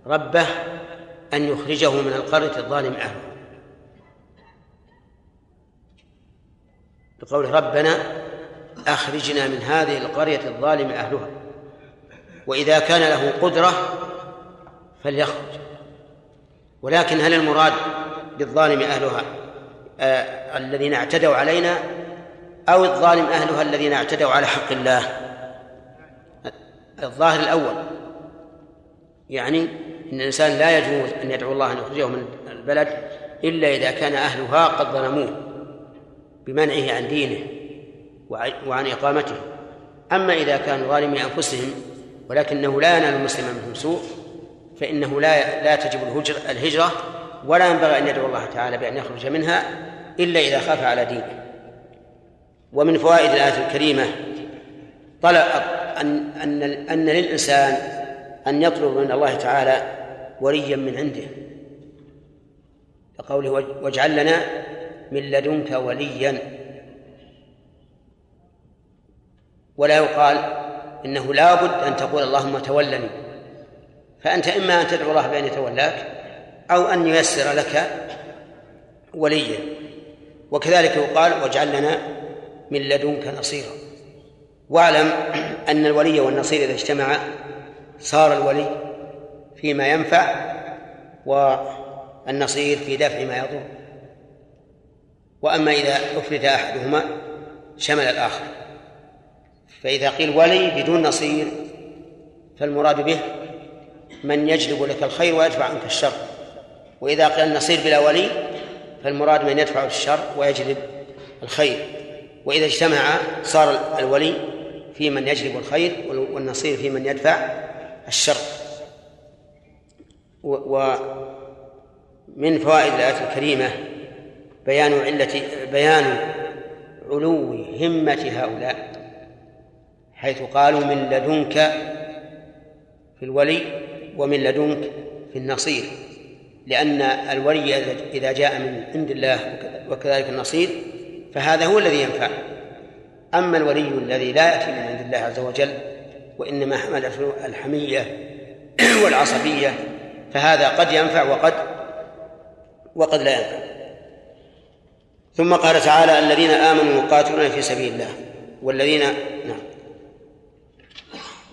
ربه أن يخرجه من القرية الظالم أهله. بقول ربنا أخرجنا من هذه القرية الظالم أهلها. وإذا كان له قدرة فليخرج. ولكن هل المراد بالظالم أهلها آه الذين اعتدوا علينا أو الظالم أهلها الذين اعتدوا على حق الله؟ الظاهر الأول. يعني أن الإنسان لا يجوز أن يدعو الله أن يخرجه من البلد إلا إذا كان أهلها قد ظلموه بمنعه عن دينه وعن إقامته. أما إذا كانوا ظالمي أنفسهم ولكنه لا ينال المسلم منهم سوء فإنه لا لا تجب الهجرة ولا ينبغي أن يدعو الله تعالى بأن يخرج منها إلا إذا خاف على دينه. ومن فوائد الآية الكريمة طلب أن أن أن للإنسان أن يطلب من الله تعالى وليا من عنده. لقوله واجعل لنا من لدنك وليا. ولا يقال إنه لابد أن تقول اللهم تولني. فأنت إما أن تدعو الله بأن يتولاك أو أن ييسر لك وليا. وكذلك يقال واجعل لنا من لدنك نصيرا. واعلم أن الولي والنصير إذا اجتمعا صار الولي فيما ينفع والنصير في دفع ما يضر. وأما إذا أفرد أحدهما شمل الآخر. فإذا قيل ولي بدون نصير فالمراد به من يجلب لك الخير ويدفع عنك الشر. وإذا قيل نصير بلا ولي فالمراد من يدفع الشر ويجلب الخير. وإذا اجتمع صار الولي في من يجلب الخير والنصير في من يدفع الشر. ومن فوائد الآية الكريمة بيان علة بيان علو همة هؤلاء حيث قالوا من لدنك في الولي ومن لدنك في النصير لأن الولي إذا جاء من عند الله وكذلك النصير فهذا هو الذي ينفع. أما الولي الذي لا يأتي من عند الله عز وجل وإنما حملته الحمية والعصبية فهذا قد ينفع وقد وقد لا ينفع. ثم قال تعالى الذين آمنوا يقاتلون في سبيل الله والذين نعم.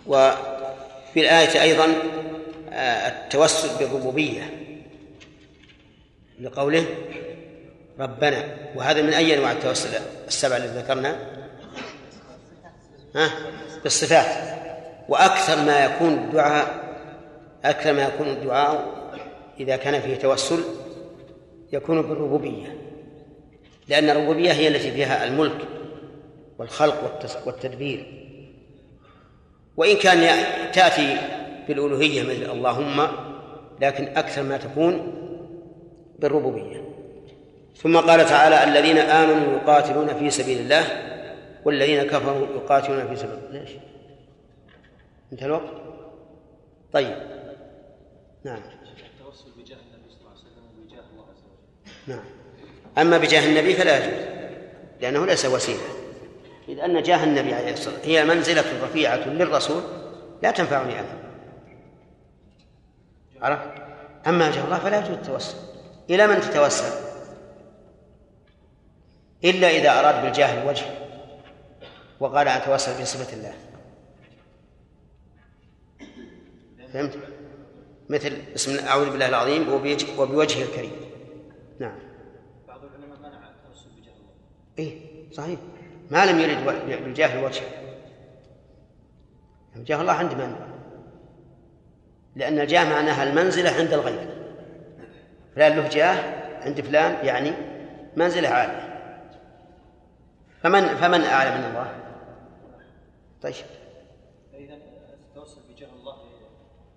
وفي الآية أيضا آه، التوسل بالربوبية لقوله ربنا وهذا من أي أنواع التوسل؟ السبع التي ذكرنا. ها؟ بالصفات. وأكثر ما يكون الدعاء أكثر ما يكون الدعاء إذا كان فيه توسل يكون بالربوبية لأن الربوبية هي التي فيها الملك والخلق والتدبير وإن كان تأتي بالألوهية مثل اللهم لكن أكثر ما تكون بالربوبية ثم قال تعالى الذين آمنوا يقاتلون في سبيل الله والذين كفروا يقاتلون في سبيل الله ليش؟ انتهى الوقت؟ طيب نعم. التوسل بجاه النبي صلى الله عليه وسلم وبجاه الله عز وجل. نعم. أما بجاه النبي فلا يجوز لأنه ليس وسيلة. إذ أن جاه النبي عليه الصلاة والسلام هي منزلة رفيعة للرسول لا تنفعني أنا. عرفت؟ أما جاه الله فلا يجوز التوسل. إلى من تتوسل؟ إلا إذا أراد بالجاه الوجه وقال أتوسل بصفة الله. فهمت؟ مثل اسم أعوذ بالله العظيم وبوجهه الكريم. نعم. بعض العلماء منع التوسل بجاه الله. إيه صحيح. ما لم يرد بالجاه الوجه جاه الله عند من؟ لأن الجاه معناها المنزلة عند الغير. فلان له جاه عند فلان يعني منزلة عالية. فمن فمن أعلى من الله؟ طيب فإذا التوسل بجاه الله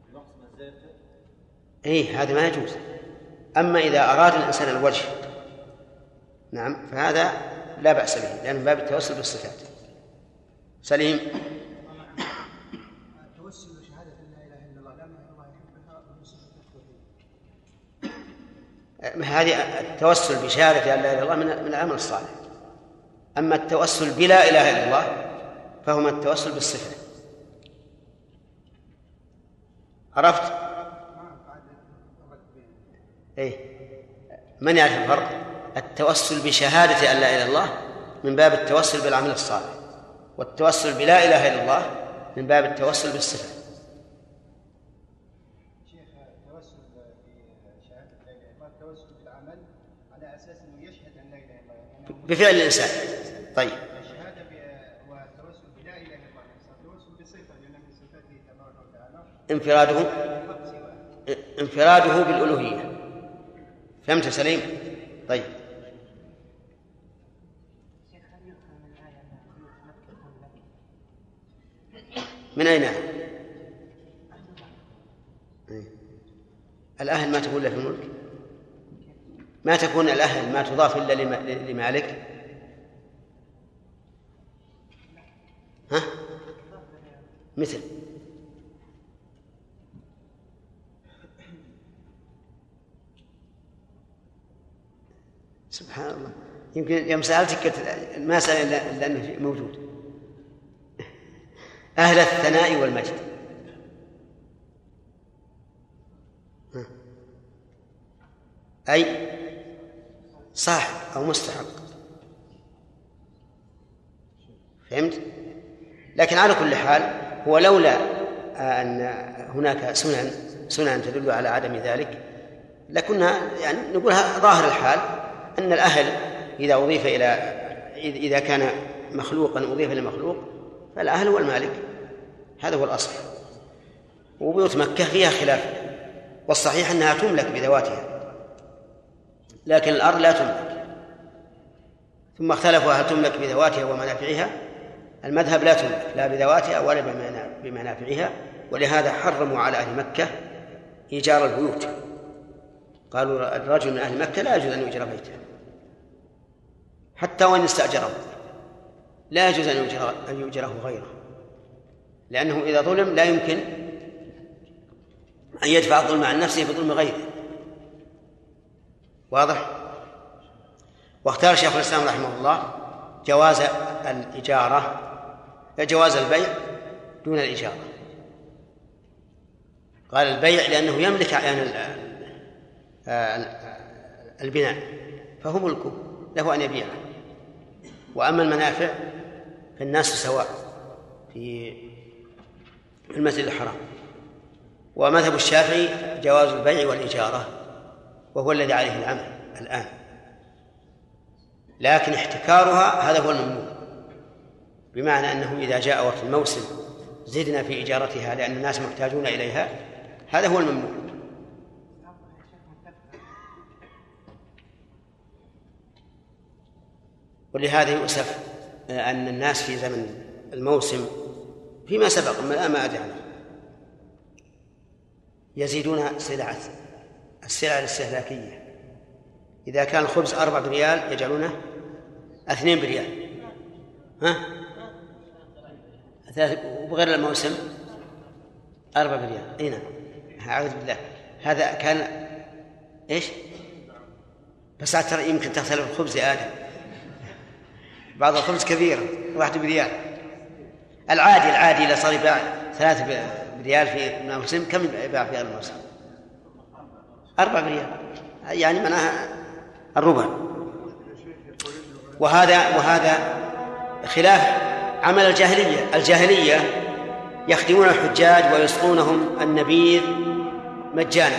بنقص منزلته إيه هذا ما يجوز. أما إذا أراد الإنسان الوجه نعم فهذا لا بأس به لأن باب التوسل بالصفات. سليم. هذه التوسل بشهادة أن لا إله إلا الله من العمل الصالح. أما التوسل بلا إله إلا الله فهو من التوسل بالصفة. عرفت؟ إيه. من يعرف الفرق؟ التوسل بشهادة أن لا إله إلا الله من باب التوسل بالعمل الصالح والتوسل بلا إله إلا الله من باب التوسل بالصفة التوسل التوسل الله بفعل الإنسان. طيب. الشهادة والتوسل بلا إله إلا الله. التوسل بصفة لأن من صفاته تبارك وتعالى انفراده انفراده بالألوهية. فهمت يا سليم؟ طيب من أين؟ إيه. الأهل ما تكون إلا في الملك ما تكون الأهل ما تضاف إلا لم- لمالك ها؟ مثل سبحان الله. يمكن يوم سألتك ما سأل إلا لأنه موجود. أهل الثناء والمجد. أي صاحب أو مستحق. فهمت؟ لكن على كل حال هو لولا أن هناك سنن سنن تدل على عدم ذلك لكنا يعني نقول ظاهر الحال. أن الأهل إذا أضيف إلى إذا كان مخلوقا أضيف إلى مخلوق فالأهل هو المالك هذا هو الأصل. وبيوت مكة فيها خلاف والصحيح أنها تملك بذواتها لكن الأرض لا تملك. ثم اختلفوا هل تملك بذواتها ومنافعها؟ المذهب لا تملك لا بذواتها ولا بمنا- بمنافعها ولهذا حرموا على أهل مكة إيجار البيوت. قالوا الرجل من أهل مكة لا يجوز أن يؤجر بيته. حتى وإن استأجره. لا يجوز أن يؤجر أن يؤجره غيره. لأنه إذا ظلم لا يمكن أن يدفع الظلم عن نفسه بظلم غيره. واضح؟ واختار شيخ الإسلام رحمه الله جواز الإجارة جواز البيع دون الإجارة. قال البيع لأنه يملك أعيان البناء فهو ملكه له أن يبيعه. وأما المنافع فالناس سواء في المسجد الحرام. ومذهب الشافعي جواز البيع والإجارة وهو الذي عليه العمل الآن. لكن احتكارها هذا هو الممنوع بمعنى أنه إذا جاء وقت الموسم زدنا في إجارتها لأن الناس محتاجون إليها هذا هو الممنوع. ولهذا يؤسف أن الناس في زمن الموسم فيما سبق ما الآن ما أدري عنه يزيدون سلعة السلع الاستهلاكية. إذا كان الخبز أربع بريال يجعلونه اثنين بريال. ها؟ وبغير الموسم أربع بريال. أي نعم. أعوذ بالله. هذا كان إيش؟ بس ترى يمكن تختلف الخبز يا آدم بعض الخبز كبير واحد بريال. العادي العادي إذا صار يباع ثلاث بريال في الموسم كم يباع في الموسم؟ أربع بريال. يعني معناها الربع. وهذا وهذا خلاف عمل الجاهلية. الجاهلية يخدمون الحجاج ويسقونهم النبيذ مجانا.